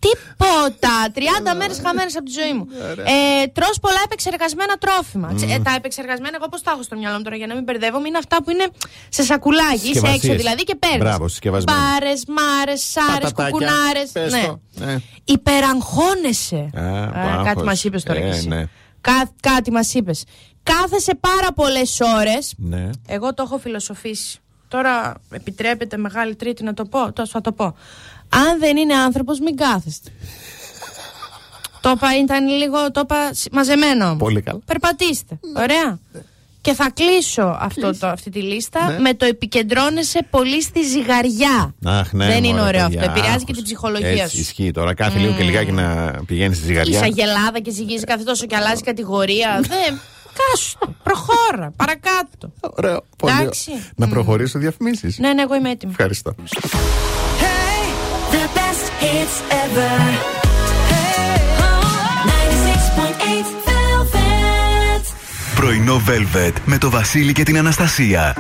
Τίποτα. 30 μέρες χαμένες από τη ζωή μου. Ε, Τρώ πολλά επεξεργασμένα τρόφιμα. Ξε- ε, τα επεξεργασμένα, εγώ πώς τα έχω στο μυαλό μου τώρα για να μην μπερδεύομαι, είναι αυτά που είναι σε σακουλάκι. Είσαι Συσκευασίες. έξω δηλαδή και παίρνεις. Μπράβο, συσκευασμένα. Μπάρες, μάρες, σάρες, Πατατάκια. κουκουνάρες. Πες Ναι. το. Ναι. Υπεραγχώνεσαι. Α, Ε, πάχος. κάτι μας είπες τώρα Ε, κι εσύ. ναι. Κά- κάτι μας είπες. Κάθεσαι πάρα πολλές ώρες. Ναι. Εγώ το έχω φιλοσοφήσει. Τώρα επιτρέπεται μεγάλη τρίτη να το πω. Τόσο θα το πω. Αν δεν είναι άνθρωπος, μην κάθεστε. *laughs* το είπα, ήταν λίγο, το είπα σ- μαζεμένο. όμως. Πολύ καλά. Περπατήστε. Ωραία. Και θα κλείσω αυτό το, αυτή τη λίστα Ναι. με το επικεντρώνεσαι πολύ στη ζυγαριά. Αχ, ναι, δεν είναι μωρέ, ωραίο παιδιά, αυτό. Επηρεάζει άχος. και την ψυχολογία Έτσι, σου. Ισχύει τώρα. Κάθε λίγο και λιγάκι να πηγαίνεις στη ζυγαριά. Είσαι αγελάδα και ζυγίζει κάθε τόσο και αλλάζει κατηγορία. Δεν. Κάσου. το. Προχώρα. Παρακάτω. Ωραίο. Πολύ Εντάξει. ωραίο. Να προχωρήσω διαφημίσεις. Ναι, ναι, εγώ είμαι έτοιμη. Ευχαριστώ. The best hits ever. Hey. 96.8 Velvet. Πρωινό Velvet με το Βασίλη και την Αναστασία.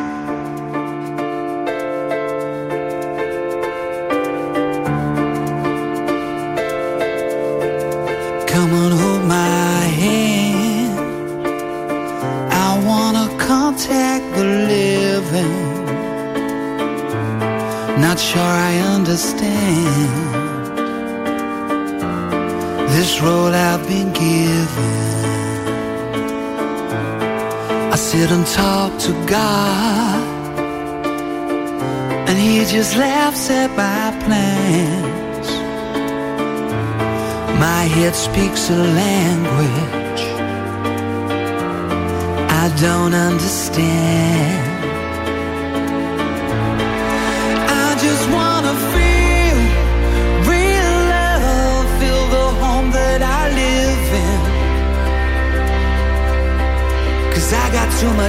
Come on, hold my hand. I wanna contact the living. Not sure I understand this role I've been given. I sit and talk to God, and He just laughs at my plans. My head speaks a language I don't understand.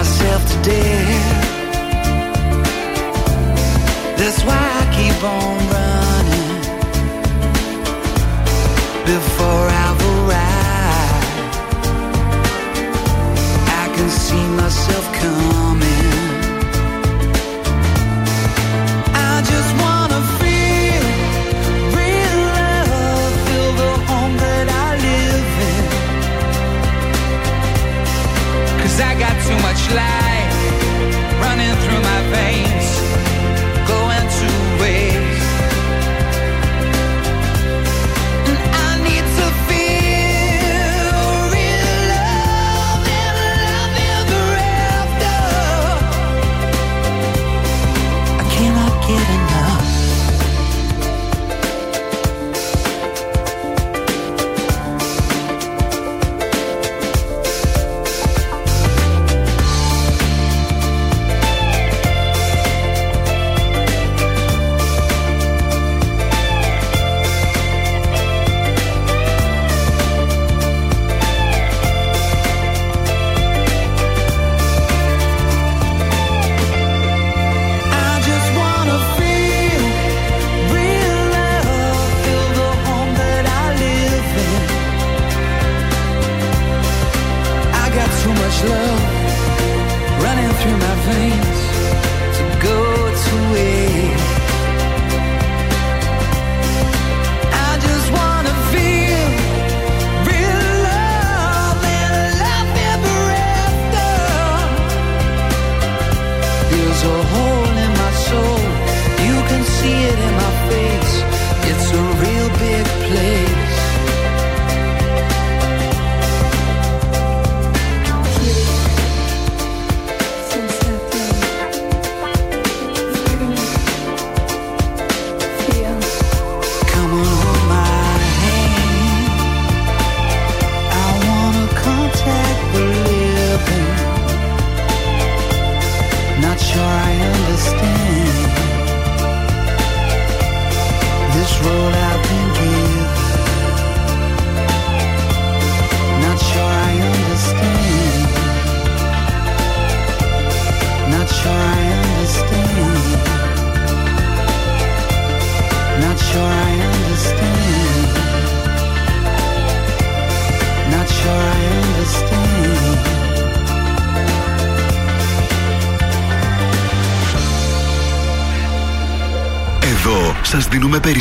myself to death. That's why I keep on running before I've arrived. I can see myself coming. Cause I got too much life running through my veins,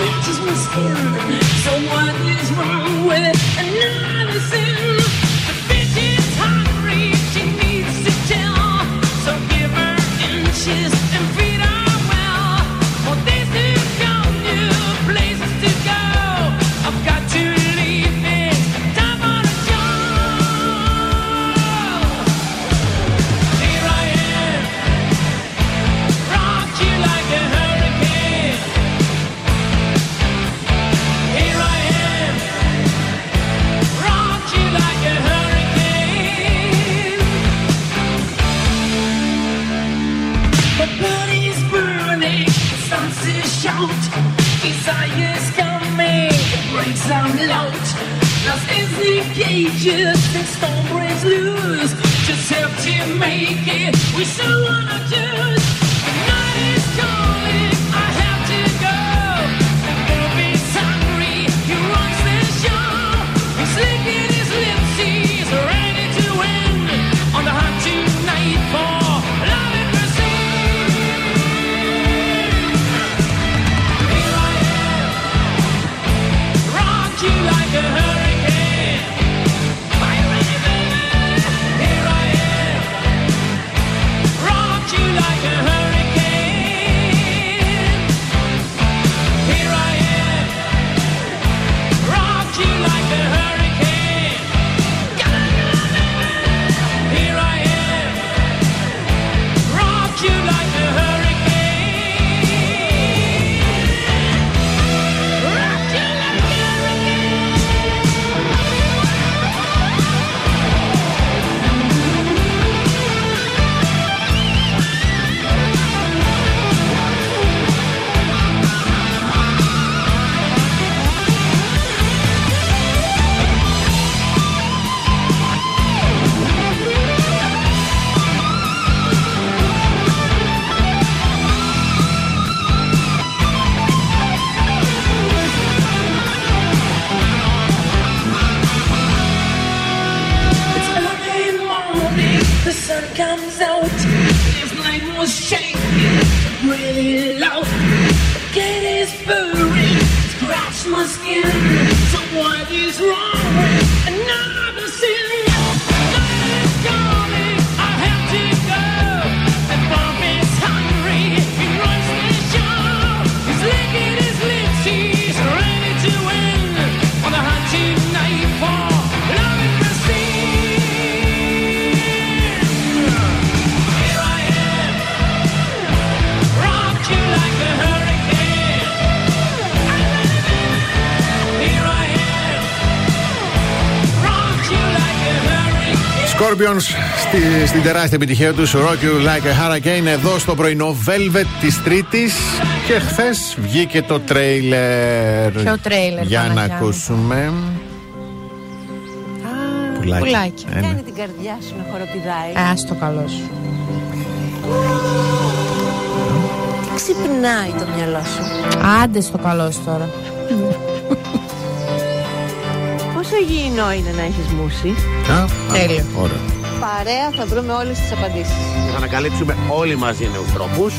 which is my sin. So what is wrong with another sin? Scorpions στη, στην τεράστια επιτυχία τους Rock You Like a Hurricane εδώ στο πρωινό Velvet της Τρίτης. Και χθες βγήκε το τρέιλερ. Ποιο τρέιλερ, Για να Παναγιά μου; ακούσουμε. Πουλάκι. πουλάκι. Ένα. Κάνει την καρδιά σου να χοροπηδάει. Ε, ας το καλό σου. Τι ξυπνάει το μυαλό σου. Άντε στο καλό σου τώρα. *laughs* Πόσο υγιεινό είναι να έχεις μούσι. Α, α, Τέλειο. Ωραία. Παρέα θα βρούμε όλες τις απαντήσεις. Θα ανακαλύψουμε όλοι μαζί νέους τρόπους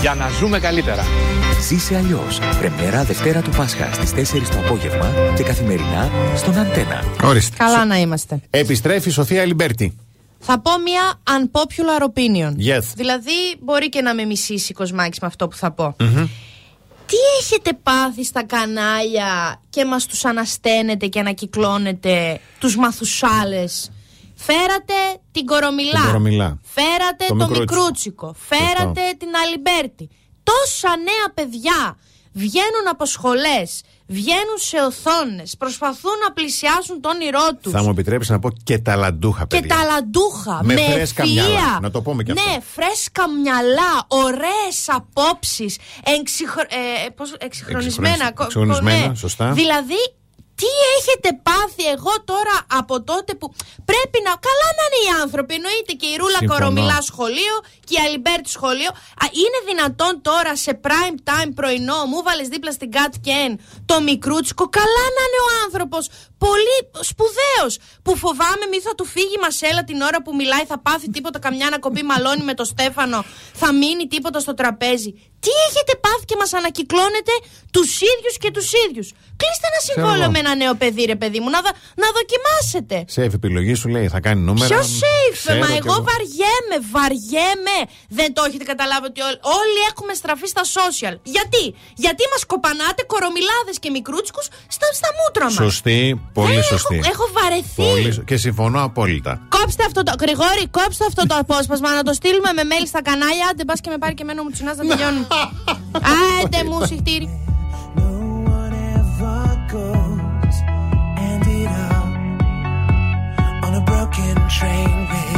για να ζούμε καλύτερα. Ζήσε αλλιώς. Πρεμιέρα Δευτέρα του Πάσχα στις 4 το απόγευμα και καθημερινά στον Αντένα. Ορίστε. Καλά να είμαστε. Επιστρέφει η Σοφία Αλιμπέρτη. Θα πω μια unpopular opinion. Yes. Δηλαδή, μπορεί και να με μισήσει ο κοσμάκης με αυτό που θα πω. Τι έχετε πάθει στα κανάλια και μας τους ανασταίνετε και ανακυκλώνετε τους μαθουσάλες; Φέρατε την Κορομιλά. Την Κορομιλά. Φέρατε Το το, Μικρούτσικο. Μικρούτσικο. Φέρατε την Αλιμπέρτη. Τόσα νέα παιδιά βγαίνουν από σχολές, βγαίνουν σε οθόνες, προσπαθούν να πλησιάσουν το όνειρό τους. Θα μου επιτρέψεις να πω και ταλαντούχα Και παιδιά. ταλαντούχα. Με Με, φρέσκα ευφυΐα. μυαλά. Να το πούμε και αυτό. Ναι, φρέσκα μυαλά, ωραίες απόψεις. Εκσυγχρο... ε, πώς- εκσυγχρονισμένα. Εκσυγχρονισ- κο- εκσυγχρονισμένα, ναι. σωστά. Δηλαδή, τι έχετε πάθει εγώ τώρα από τότε που πρέπει να. Καλά να είναι οι άνθρωποι. Εννοείται και η Ρούλα Συμφωνώ. Κορομιλά σχολείο και η Αλιμπέρτη σχολείο. Α, είναι δυνατόν τώρα σε prime time πρωινό μου 'βαλες δίπλα στην Cat Ken το Μικρούτσικο. Καλά να είναι ο άνθρωπος. Πολύ σπουδαίος. Που φοβάμαι μη θα του φύγει η μασέλα την ώρα που μιλάει, θα πάθει τίποτα, καμιά να κοπεί μαλώνει με το Στέφανο, θα μείνει τίποτα στο τραπέζι. Τι έχετε πάθει και μας ανακυκλώνετε τους ίδιους και τους ίδιους. Κλείστε ένα συμβόλαιο εγώ. με ένα νέο παιδί, ρε παιδί μου, να, δο- να δοκιμάσετε. Σεφ επιλογή σου λέει θα κάνει νούμερα. Ποιο safe, Ξέρω μα κι εγώ βαριέμαι, βαριέμαι. Δεν το έχετε καταλάβει ότι όλοι, όλοι έχουμε στραφεί στα social. Γιατί, γιατί μας κοπανάτε κορομιλάδες και μικρούτσικους στα, στα μούτρα μας. Σωστή, πολύ σωστή. Έχω βαρεθεί. Πολύ σω- Και συμφωνώ απόλυτα. Κόψτε αυτό το. Γρηγόρη, κόψτε αυτό το απόσπασμα να το στείλουμε με mail στα κανάλια. Άντε, μπας και με πάρει και εμένα μου τσινά να τελειώνουμε. Άντε μου, συχτήρι. ended up on a broken train with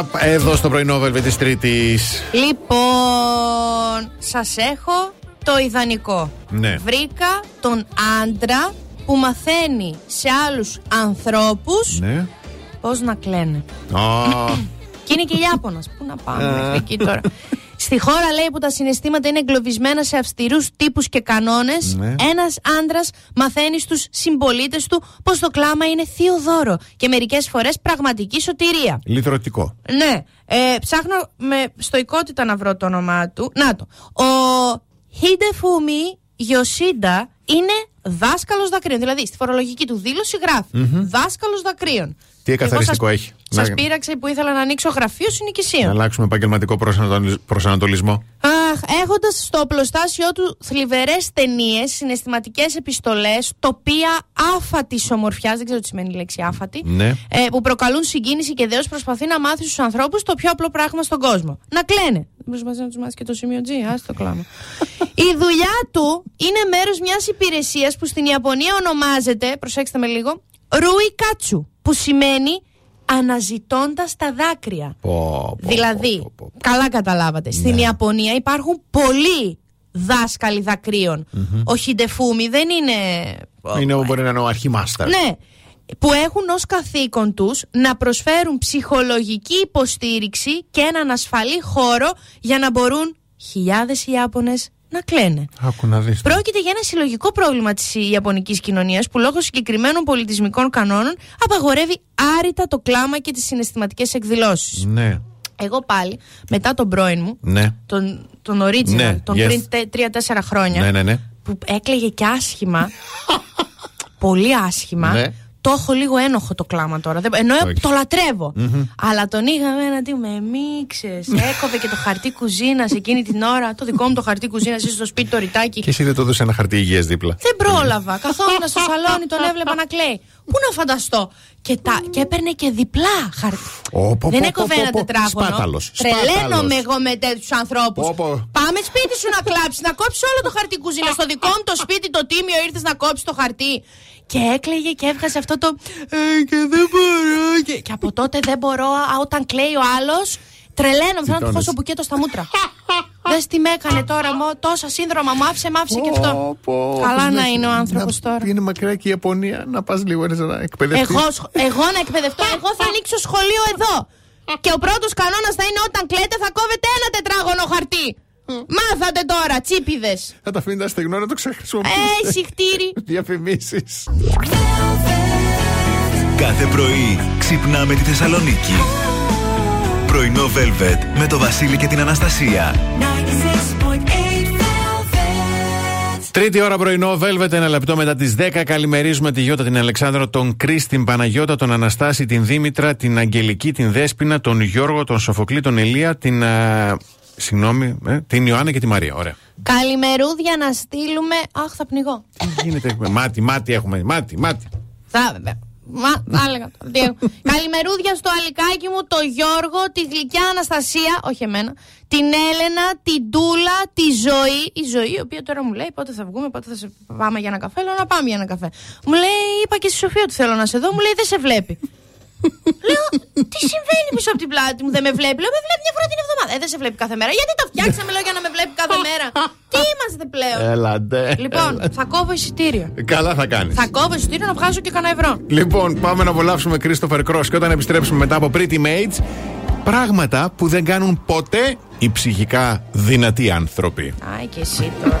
Abdul, straight up εδώ στο πρωινό Velvet της Τρίτης. Λοιπόν, σας έχω το ιδανικό. Ναι. Βρήκα τον άντρα που μαθαίνει σε άλλους ανθρώπους Ναι. πώς να κλαίνε. Α, Και είναι και Ιάπωνας. Πού να πάμε Α. μέχρι εκεί τώρα. Στη χώρα λέει που τα συναισθήματα είναι εγκλωβισμένα σε αυστηρούς τύπους και κανόνες Ναι. Ένας άντρας μαθαίνει στους συμπολίτες του πως το κλάμα είναι θείο δώρο και μερικές φορές πραγματική σωτηρία. Λυτρωτικό. Ναι, ε, ψάχνω με στοικότητα να βρω το όνομά του. Να το. Ο Χίντεφουμι Γιωσίντα είναι δάσκαλος δακρύων. Δηλαδή στη φορολογική του δήλωση γράφει Μμμ. δάσκαλος δακρύων. Τι εκαθαριστικό έχει. Σας Να- πείραξε που ήθελα να ανοίξω γραφείο Να συνοικισίων. αλλάξουμε επαγγελματικό προσανατολι- προσανατολισμό. Αχ, έχοντας στο οπλοστάσιό του θλιβερές ταινίες, συναισθηματικές επιστολές, τοπία άφατης ομορφιάς, δεν ξέρω τι σημαίνει η λέξη άφατη, Ναι. ε, που προκαλούν συγκίνηση και δέος προσπαθεί να μάθει στους ανθρώπους το πιο απλό πράγμα στον κόσμο. Να κλαίνε. Δεν προσπαθεί να τους μάθει και το σημείο G, ας το κλάμα. *laughs* η δουλειά του είναι μέρος μιας υπηρεσίας που στην Ιαπωνία ονομάζεται, προσέξτε με λίγο, Ρούι Κάτσου, που σημαίνει αναζητώντας τα δάκρυα. δηλαδή, καλά καταλάβατε, στην Ναι. Ιαπωνία υπάρχουν πολλοί δάσκαλοι δακρύων. Ο Χιντεφούμι δεν είναι. Είναι όπου μπορεί να είναι ο αρχιμάστερ. Ναι. Που έχουν ως καθήκον τους να προσφέρουν ψυχολογική υποστήριξη και έναν ασφαλή χώρο για να μπορούν χιλιάδες Ιάπωνες να κλαίνε. Άκου να δεις. Πρόκειται για ένα συλλογικό πρόβλημα της Ιαπωνικής κοινωνίας που λόγω συγκεκριμένων πολιτισμικών κανόνων απαγορεύει άρρητα το κλάμα και τις συναισθηματικές εκδηλώσεις. Ναι. Εγώ πάλι, μετά τον πρώην μου, Ναι. τον, τον original, Ναι, τον yes. πριν τε- τρία-τέσσερα χρόνια, Ναι, ναι, ναι. που έκλαιγε και άσχημα, *laughs* πολύ άσχημα. Ναι. Το έχω λίγο ένοχο το κλάμα τώρα. Δεν- Ενώ Το έχεις. το λατρεύω. Μμμ. Αλλά τον είχαμε έναντι με μίξες. Έκοβε και το χαρτί κουζίνας εκείνη την ώρα. Το δικό μου το χαρτί κουζίνας, εσύ στο σπίτι το ρητάκι. Και εσύ δεν το δώσε ένα χαρτί υγείας δίπλα. Δεν πρόλαβα. Καθόμουν στο σαλόνι, τον έβλεπα να κλαίει. Πού να φανταστώ; Και, τα, και έπαιρνε και διπλά χαρτί. Ω, πω, Δεν πω, έκοβε πω, ένα πω. τετράγωνο. Σπάταλος, Τρελαίνομαι σπάταλος. εγώ με τέτοιους ανθρώπους. Πω, πω. Πάμε σπίτι σου να κλάψεις, να κόψεις όλο το χαρτί κουζίνας. Στο δικό μου το σπίτι, το τίμιο, ήρθες να κόψεις το χαρτί. Και έκλαιγε και έβγαζε αυτό το. «Ε, και δεν μπορώ. Και, και από τότε δεν μπορώ, α, όταν κλαίει ο άλλος, τρελαίνομαι. Θέλω να του Τσιτώνεσαι. χώσω μπουκέτο στα μούτρα. Δες τι με έκανε τώρα, μου, τόσα σύνδρομα μου άφησε, μ' άφησε και αυτό. Καλά να είναι ο άνθρωπος τώρα. Είναι μακριά και η Ιαπωνία να πας λίγο να εκπαιδευτείς. Εγώ, σχ- εγώ να εκπαιδευτώ, εγώ θα ανοίξω σχολείο εδώ. Και ο πρώτος κανόνας θα είναι όταν κλαίτε θα κόβετε ένα τετράγωνο χαρτί. Μάθατε τώρα, τσίπιδε. Θα τα αφήνετε στεγνό να το ξεχρησιμοποιήσετε. Ε, συχτήρι. *laughs* Διαφημίσεις. Κάθε πρωί ξυπνάμε τη Θεσσαλονίκη. Πρωινό Velvet με το Βασίλη και την Αναστασία. Τρίτη ώρα πρωινό, Velvet, ένα λεπτό μετά τις 10. Καλημερίζουμε τη Γιώτα, την Αλεξάνδρο, τον Κρι, την Παναγιώτα, τον Αναστάση, την Δήμητρα, την Αγγελική, την Δέσπινα, τον Γιώργο, τον Σοφοκλή, τον Ελία, την. α, συγγνώμη, ε, την Ιωάννα και τη Μαρία. Ωραία. Καλημερούδια να στείλουμε. Αχ, θα πνιγώ. Τι γίνεται, μάτι, μάτι έχουμε, μάτι, μάτι. Θα, βέβαια. Μα, θα έλεγα. τώρα, τι έχω. Καλημερούδια στο αλικάκι μου, το Γιώργο, τη γλυκιά Αναστασία, όχι εμένα, την Έλενα, την Τούλα, τη Ζωή. Η Ζωή, η οποία τώρα μου λέει πότε θα βγούμε, πότε θα σε πάμε για ένα καφέ. Λέω να πάμε για ένα καφέ. Μου λέει, είπα και στη Σοφία ότι θέλω να σε δω. Μου λέει, δεν σε βλέπει. Λέω, τι συμβαίνει πίσω από την πλάτη μου, δεν με βλέπει. Λέω, με βλέπει μια φορά την εβδομάδα. Ε, δεν σε βλέπει κάθε μέρα. Γιατί το φτιάξαμε, λέω, για να με βλέπει κάθε μέρα; τι είμαστε πλέον; Έλα, ντε. Λοιπόν, έλα. θα κόβω εισιτήριο. Καλά θα κάνεις. Θα κόβω εισιτήριο να βγάζω και κανένα ευρώ. Λοιπόν, πάμε να απολαύσουμε Christopher Cross και όταν επιστρέψουμε μετά από Pretty Mates, πράγματα που δεν κάνουν ποτέ οι ψυχικά δυνατοί άνθρωποι. Άι και εσύ τώρα.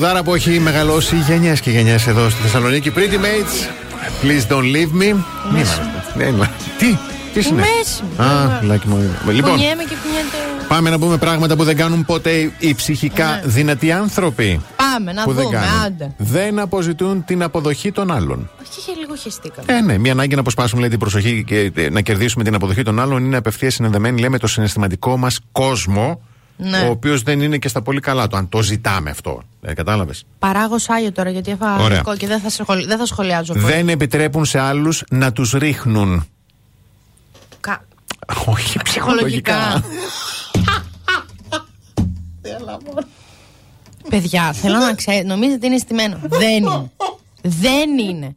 Τραγουδάρα που έχει μεγαλώσει γενιές και γενιές εδώ στη Θεσσαλονίκη. Pretty Mates, please don't leave me. Μη είμαστε. Ναι, είμαι. Τι, τι είναι; Μέση. Α, λάκι μου. Λοιπόν, Κουνιέμαι και κουνιέται. πάμε να πούμε πράγματα που δεν κάνουν ποτέ οι ψυχικά δυνατοί άνθρωποι. Πάμε να που δεν δούμε, κάνουν. άντε. Δεν αποζητούν την αποδοχή των άλλων. Όχι, είχε λίγο χεστήκα. Ε, ναι, μια ανάγκη να αποσπάσουμε λέει, την προσοχή και ε, να κερδίσουμε την αποδοχή των άλλων είναι απευθείας συνδεδεμένη λέμε, με το συναισθηματικό μας κόσμο. Ναι. Ο οποίος δεν είναι και στα πολύ καλά του, αν το ζητάμε αυτό. Ε, Κατάλαβες. Παράγω σάγιο τώρα γιατί έφαγα Ωραία. γλυκό και δεν θα, σχολ... δεν θα σχολιάζω. πολύ. Δεν επιτρέπουν σε άλλους να τους ρίχνουν. Κα- Όχι, ψυχολογικά. *laughs* Παιδιά, θέλω να ξέρετε, νομίζετε είναι στημένο. Δεν είναι. Δεν είναι.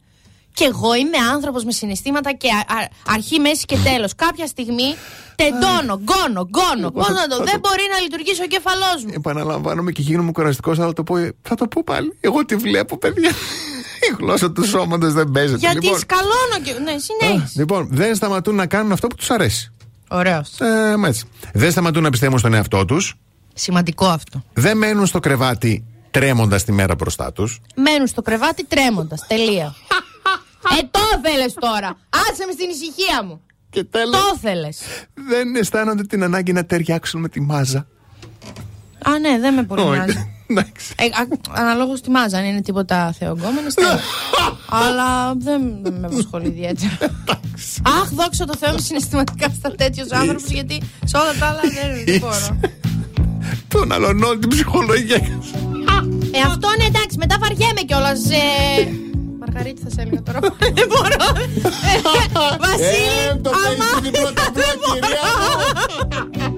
Και εγώ είμαι άνθρωπος με συναισθήματα και α- α- αρχή, μέση και τέλος. Κάποια στιγμή τεντώνω, γκώνω, γκώνω. Πώς να το. Δεν μπορεί να λειτουργήσει ο κεφαλός μου. Επαναλαμβάνομαι και γίνομαι κουραστικός, θα το πω, θα το πω πάλι. Εγώ τη βλέπω, παιδιά. Η γλώσσα του σώματος δεν παίζεται. Γιατί λοιπόν, σκαλώνω και. Ναι, συνέχισε. λοιπόν, δεν σταματούν να κάνουν αυτό που τους αρέσει. Ωραίος. Ε, έτσι. Δεν σταματούν να πιστεύουν στον εαυτό τους. Σημαντικό αυτό. Δεν μένουν στο κρεβάτι τρέμοντας τη μέρα μπροστά τους. Μένουν στο κρεβάτι τρέμοντας. Τελεία. *laughs* Ε, το θέλες τώρα. Άσε με στην ησυχία μου. Και τέλος, το θέλες. Δεν αισθάνονται την ανάγκη να ταιριάξουν με τη μάζα. Α, ναι, δεν με πολύ νοιάζει. Ε, Αναλόγως τη μάζα, αν είναι τίποτα θεογκόμενο. *laughs* Αλλά δεν με απασχολεί ιδιαίτερα. Αχ, δόξα το Θεό συναισθηματικά στα τέτοιο άνθρωπο, γιατί σε όλα τα άλλα δεν μπορώ. Τον αλωνών την ψυχολογία. Ε, αυτό είναι εντάξει, μετά βαριέμαι κιόλας. Ε. Μαργαρίτη θα σε έλεγα τώρα. *laughs* Δεν μπορώ. Βασίλη, το δεν μπορώ.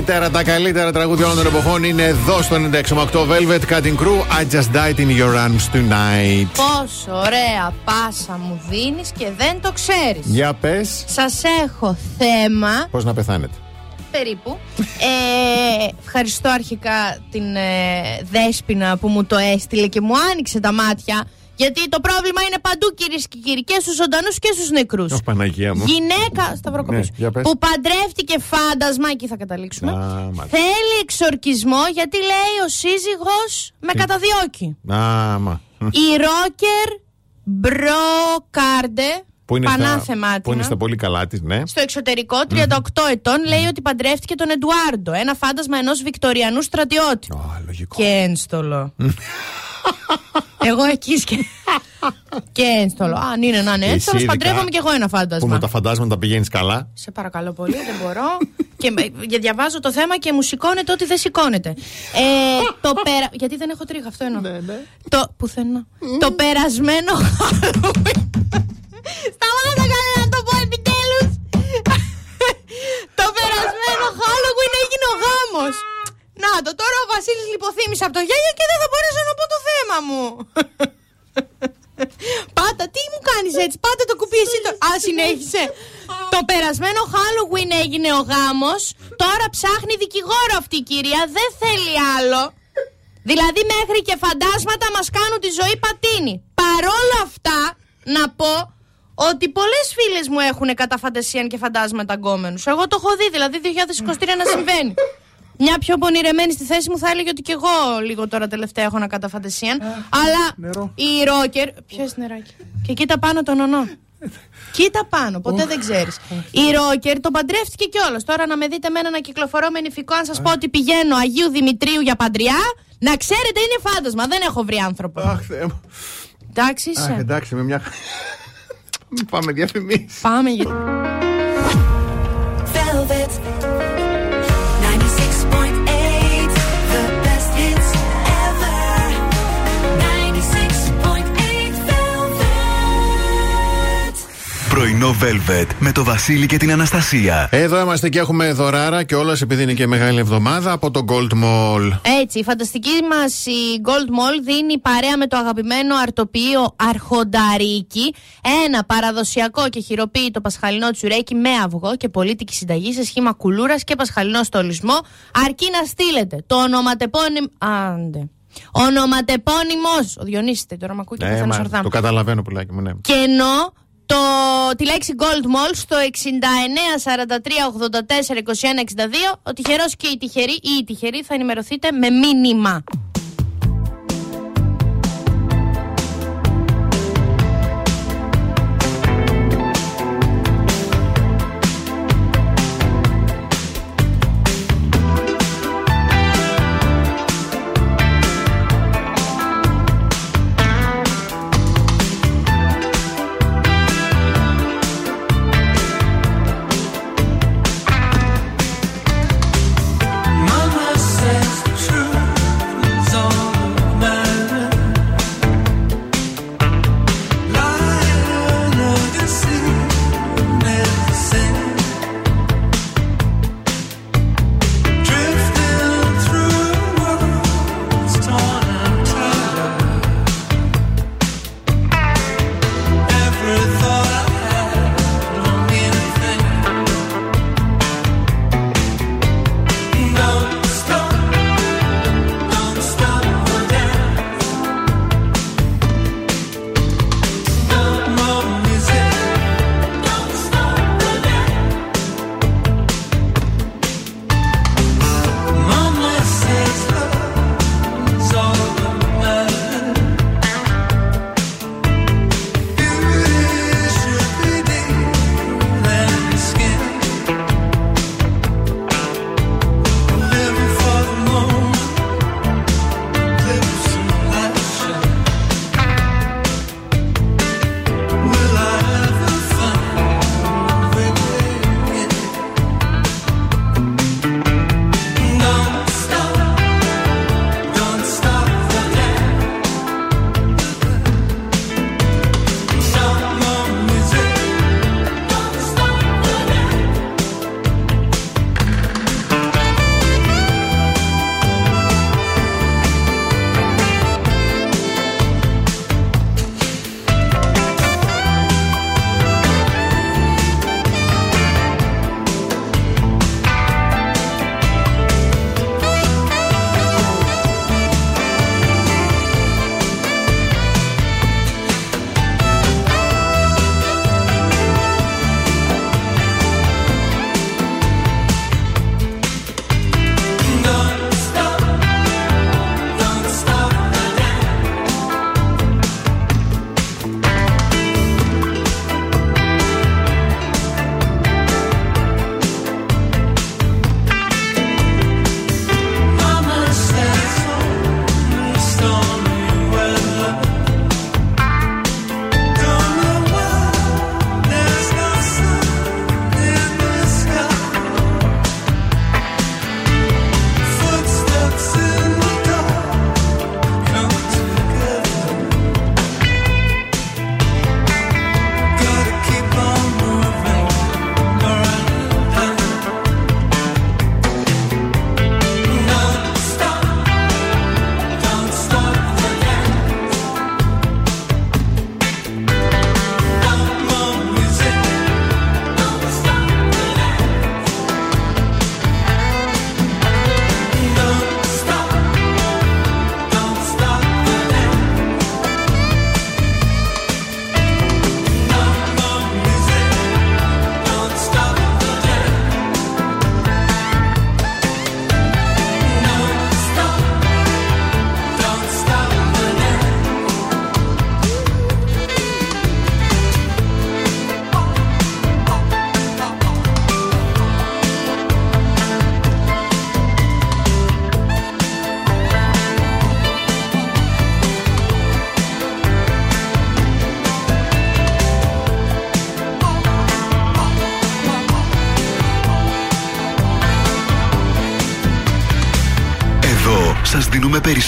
Καλύτερα, τα καλύτερα τραγούδια όλων των εποχών είναι εδώ στο 96,8 Velvet Cutting Crew. I just died in your arms tonight. Πόσο ωραία πάσα μου δίνεις και δεν το ξέρεις. Για πες, Σας έχω θέμα. πώς να πεθάνετε; Περίπου. Ε, ευχαριστώ αρχικά την ε, Δέσποινα που μου το έστειλε και μου άνοιξε τα μάτια. Γιατί το πρόβλημα είναι παντού κυρίες και κύριοι, και στους ζωντανούς και στους νεκρούς. Ω Παναγία μου. Γυναίκα, Σταυροκοπής, Ναι, για πες. που παντρεύτηκε φάντασμα, εκεί θα καταλήξουμε. Α, μάλιστα. θέλει εξορκισμό γιατί λέει ο σύζυγος με καταδιώκει. Α, μα. Η ρόκερ Μπροκάρντε, Που είναι, στα, πανάθεμάτινα, που είναι στα πολύ καλά της, ναι. στο εξωτερικό, 38 ετών, λέει ότι παντρεύτηκε τον Εντουάρντο, ένα φάντασμα ενός Βικτοριανού στρατιώτη. Και ένστολο. Εγώ εκεί σκε... και ένστολο. Αν είναι να είναι Εσύ έτσι, θα ειδικά παντρεύομαι κι εγώ ένα Που φάντασμα. με τα φαντάσματα πηγαίνεις καλά. Σε παρακαλώ πολύ, δεν μπορώ. και με- για διαβάζω το θέμα και μου σηκώνεται ότι δεν σηκώνεται. Ε, το περα... Γιατί δεν έχω τρίχα, αυτό εννοώ. Το... Πουθενά. το περασμένο Halloween. Σταμάτα καλά να το πω επιτέλους. το περασμένο Halloween έγινε ο γάμος. Να το, τώρα ο Βασίλης λιποθύμησε από το γέλιο και δεν θα μπορέσω να πω το θέμα μου. *laughs* Πάτα, τι μου κάνεις έτσι, πάτα το κουμπί εσύ το... Α, συνέχισε. το περασμένο Halloween έγινε ο γάμος, τώρα ψάχνει δικηγόρο αυτή η κυρία, δεν θέλει άλλο. Δηλαδή μέχρι και φαντάσματα μας κάνουν τη ζωή πατίνη. Παρόλα αυτά, να πω ότι πολλές φίλες μου έχουν κατά φαντασίαν και φαντάσματα γκόμενους. Εγώ το έχω δει, δηλαδή 2023 να συμβαίνει. Μια πιο πονηρεμένη στη θέση μου θα έλεγε ότι και εγώ λίγο τώρα τελευταία έχω να κατά φαντασίαν. Αλλά η ρόκερ. Ποιος νεράκι. Και κοίτα πάνω τον ονό. Κοίτα πάνω, ποτέ δεν ξέρεις. Η ρόκερ τον παντρεύτηκε κιόλας. Τώρα να με δείτε με ένα να κυκλοφορώ με νηφικό, αν σας πω ότι πηγαίνω Αγίου Δημητρίου για παντριά, να ξέρετε είναι φάντασμα. Δεν έχω βρει άνθρωπο. Αχ, Θεέ μου. Εντάξει Αχ, είσαι. εντάξει, με μια. *laughs* Πάμε διαφημίσεις. Πάμε γιατί. Πρωινό Velvet με το Βασίλη και την Αναστασία. Εδώ είμαστε και έχουμε δωράρα και όλας επειδή είναι και μεγάλη εβδομάδα από το Gold Mall. Έτσι, η φανταστική μας η Gold Mall δίνει παρέα με το αγαπημένο αρτοπείο Αρχονταρίκι ένα παραδοσιακό και χειροποίητο πασχαλινό τσουρέκι με αυγό και πολίτικη συνταγή σε σχήμα κουλούρας και πασχαλινό στολισμό. Αρκεί να στείλετε το ονοματεπώνυμο. Άντε. Ονοματεπώνυμος. Ο Διονύσης τώρα με ακούει και Ε, πεθαίνω μα, σορδά. το καταλαβαίνω πουλάκι μου, ναι. Και ενώ το, τη λέξη Gold Mall στο 69 43 84 21 62 ο τυχερός και η τυχερή ή η τυχερή θα ενημερωθείτε με μήνυμα.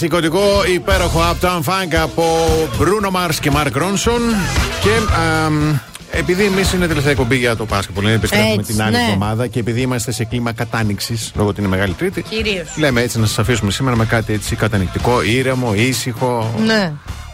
Believe it, just Ξεσηκωτικό υπέροχο Uptown Funk από Bruno Mars και Mark Ronson. Και αμ, επειδή εμείς είναι τελευταία εκπομπή για το Πάσχα, πολύ επιστρέφουμε Έτσι, την άλλη ναι. εβδομάδα και επειδή είμαστε σε κλίμα κατάνοιξη λόγω ότι είναι Μεγάλη Τρίτη. Κυρίως. Λέμε έτσι να σας αφήσουμε σήμερα με κάτι έτσι κατανυκτικό, ήρεμο, ήσυχο. Ναι.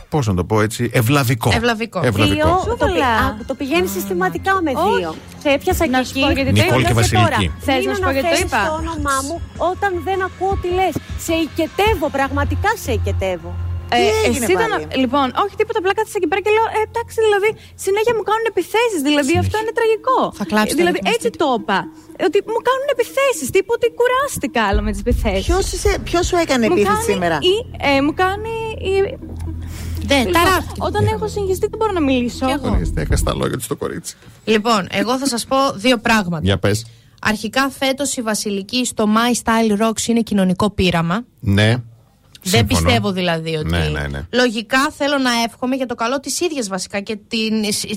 Πώς να το πω έτσι, ευλαβικό. Ευλαβικό. Ευλαβικό. Το, πη- α, το πηγαίνει συστηματικά με δύο. Σε έπιασα Να και σου εκεί. πω γιατί το Νικόλ είπα. και Βασιλική. Θες να Κλείνω σου πω γιατί το θέσεις είπα. το όνομά μου όταν δεν ακούω τι λες. Σε οικετεύω, πραγματικά σε οικετεύω. Ε, Τι έγινε εσύ ήταν. πάλι; Λοιπόν, όχι τίποτα, απλά κάθισα εκεί πέρα και λέω, ε, εντάξει, δηλαδή συνέχεια μου κάνουν επιθέσεις. Δηλαδή αυτό είναι τραγικό. Θα κλάψει το Δηλαδή ρυθμιστή έτσι το είπα. Ότι μου κάνουν επιθέσεις. Τύπου ότι κουράστηκα άλλο με τις επιθέσεις. Ποιος σου έκανε επίθεση σήμερα; Ή, ε, μου κάνει. Η... Δεν, Λοιπόν, ταράχτηκε. Όταν έχω συγχυστεί δεν μπορώ να μιλήσω. Ορίστε, έχασε τα λόγια του στο κορίτσι. Λοιπόν, εγώ θα σας πω δύο πράγματα. Για πες. Αρχικά, φέτος η Βασιλική στο My Style Rocks είναι κοινωνικό πείραμα. Ναι. Δεν Συμφωνώ. πιστεύω δηλαδή ότι. Ναι, ναι, ναι. Λογικά θέλω να εύχομαι για το καλό της ίδιας βασικά και την,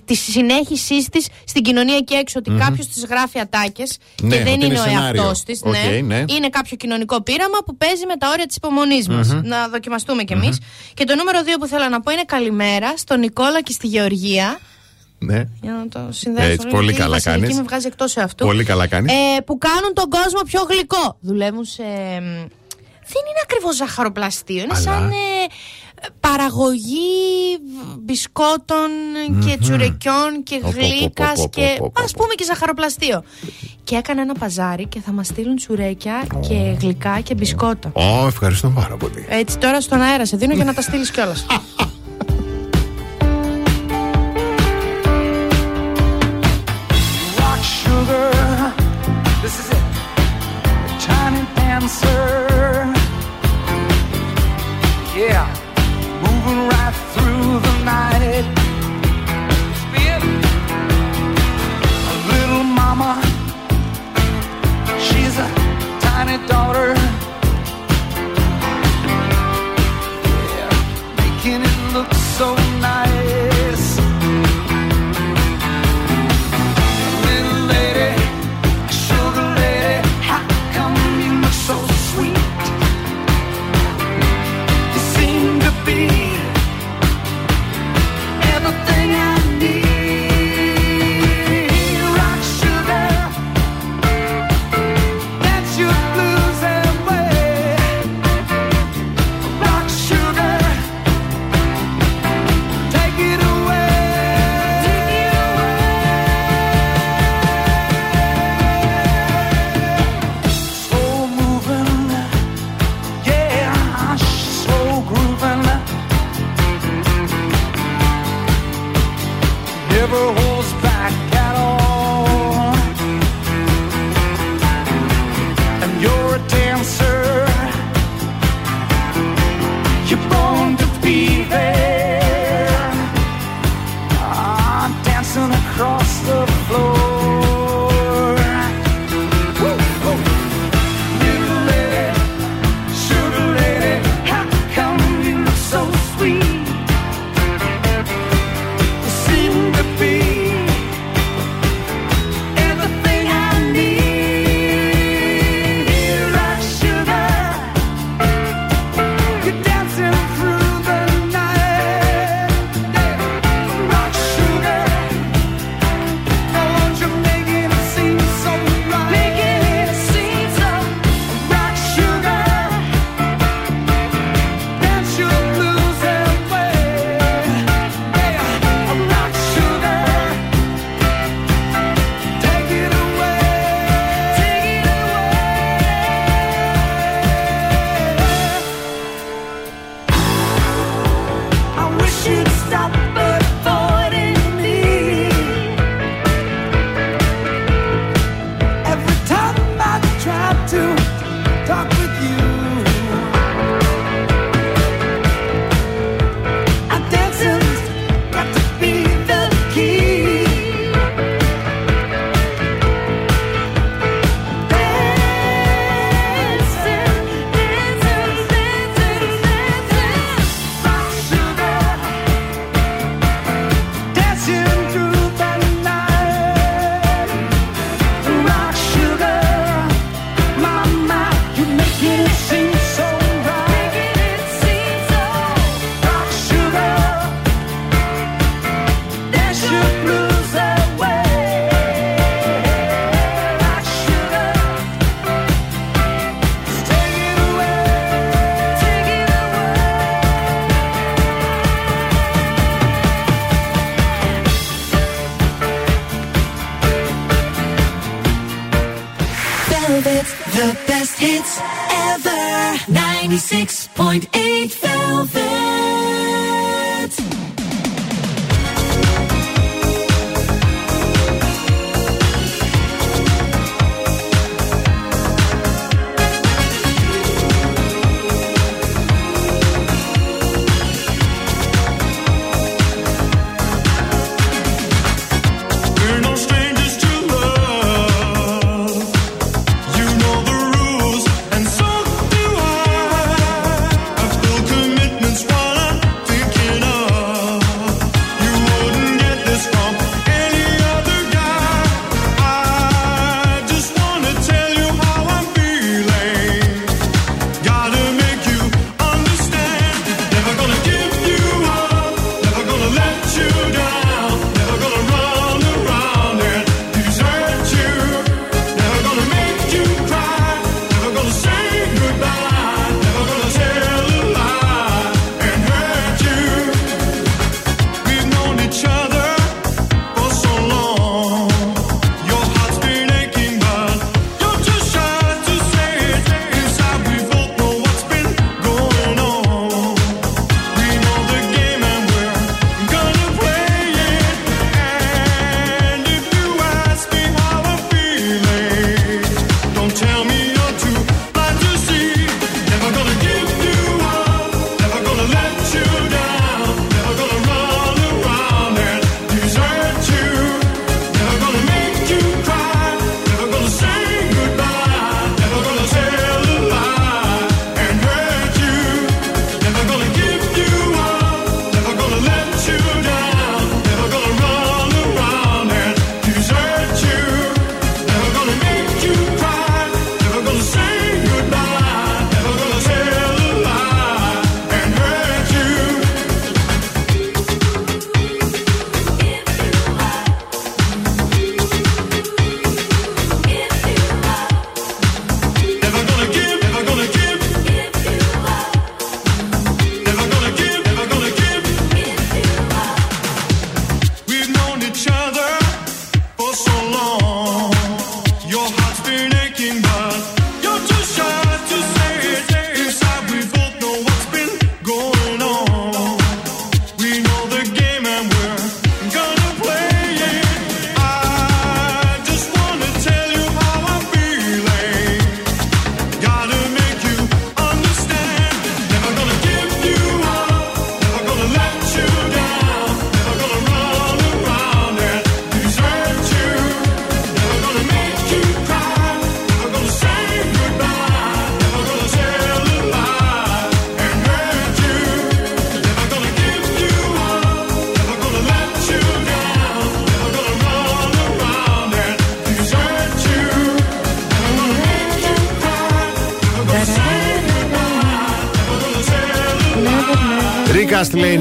της συνέχισής της στην κοινωνία και έξω. Ότι Μμμ. κάποιος της γράφει ατάκες Ναι, και δεν ότι είναι είναι ο σενάριο. εαυτός της. Οκ, ναι. ναι. Είναι κάποιο κοινωνικό πείραμα που παίζει με τα όρια της υπομονής μας. Μμμ. Να δοκιμαστούμε κι εμείς. Και το νούμερο δύο που θέλω να πω είναι καλημέρα στον Νικόλα και στη Γεωργία. Ναι. Για να το συνδέσω. Έτσι, λίγο, πολύ γιατί η καλά Βασιλική κάνεις. με βγάζει εκτός εαυτού. Πολύ καλά κάνεις. Ε, που κάνουν τον κόσμο πιο γλυκό. Δουλεύουν σε. μ, Δεν είναι ακριβώς ζαχαροπλαστείο. Είναι Αλλά- σαν ε, παραγωγή μπισκότων και Μμμ. τσουρεκιών και Πω, πω, πω, γλύκας πω, πω, και πω, πω, ας πούμε και ζαχαροπλαστείο. Και έκανε ένα παζάρι και θα μας στείλουν τσουρέκια και γλυκά και μπισκότα. Ω, ευχαριστώ πάρα πολύ. Έτσι τώρα στον αέρα σε δίνω για να τα στείλεις κιόλας. *laughs* Yeah, moving right through the night. Little mama. She's a tiny daughter.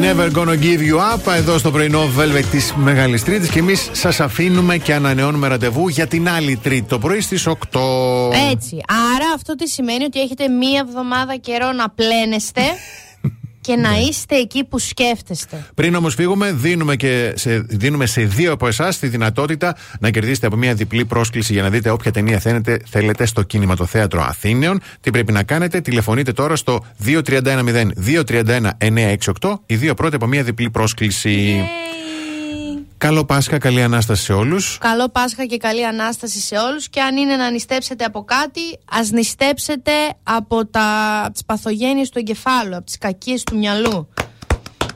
Never gonna give you up εδώ στο πρωινό Velvet της Μεγάλης Τρίτης και εμείς σας αφήνουμε και ανανεώνουμε ραντεβού για την άλλη Τρίτη το πρωί στις 8. Έτσι. Άρα αυτό τι σημαίνει ότι έχετε μία εβδομάδα καιρό να πλένεστε και να είστε εκεί που σκέφτεστε. Πριν όμως φύγουμε, δίνουμε, και σε, δίνουμε σε δύο από εσάς τη δυνατότητα να κερδίσετε από μια διπλή πρόσκληση για να δείτε όποια ταινία θέλετε, θέλετε στο Κινηματοθέατρο Αθήνεων. Τι πρέπει να κάνετε, τηλεφωνείτε τώρα στο 2310-231-968. Οι δύο πρώτοι από μια διπλή πρόσκληση. Καλό Πάσχα, καλή ανάσταση σε όλους. Καλό Πάσχα και καλή Ανάσταση σε όλους και αν είναι να νηστέψετε από κάτι, ας νηστέψετε από τα, από τις παθογένειες του εγκεφάλου, από τις κακίες του μυαλού.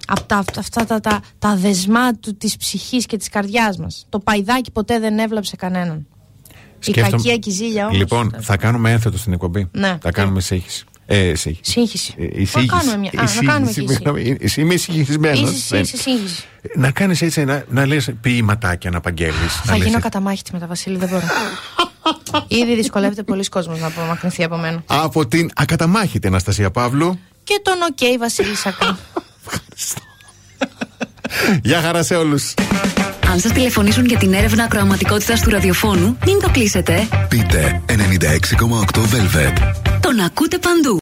Από τα, αυτά τα, τα, τα δεσμά του, της ψυχής και της καρδιάς μας. Το παϊδάκι ποτέ δεν έβλαψε κανέναν. Η κακία και η ζήλια όμως. Λοιπόν, θα κάνουμε ένθετο στην εκπομπή. Ναι. Θα κάνουμε σύγχυση. Ε, σύγχυση. Σύγχυση. Ε, η Να σύγχυση. κάνουμε μια- Η α, να σύγχυση, κάνουμε και εσύ. συγγνώμη, Εσύ είμαι συγχυσμένο. Είσαι, είσαι σύγχυση. Να κάνεις έτσι, να, να λες ποιηματάκια να απαγγέλλει. Θα γίνω ακαταμάχητη μετά Βασίλη, δεν μπορώ. *laughs* Ήδη δυσκολεύεται πολύς κόσμος να απομακρυνθεί από μένα. Από την ακαταμάχητη Αναστασία Παύλου. Και τον οκ Βασίλη Σακά. *laughs* Γεια χαρά σε όλους. Αν σας τηλεφωνήσουν για την έρευνα ακροαματικότητας του ραδιοφώνου, μην το κλείσετε. Πείτε 96,8 Velvet. Τον ακούτε παντού.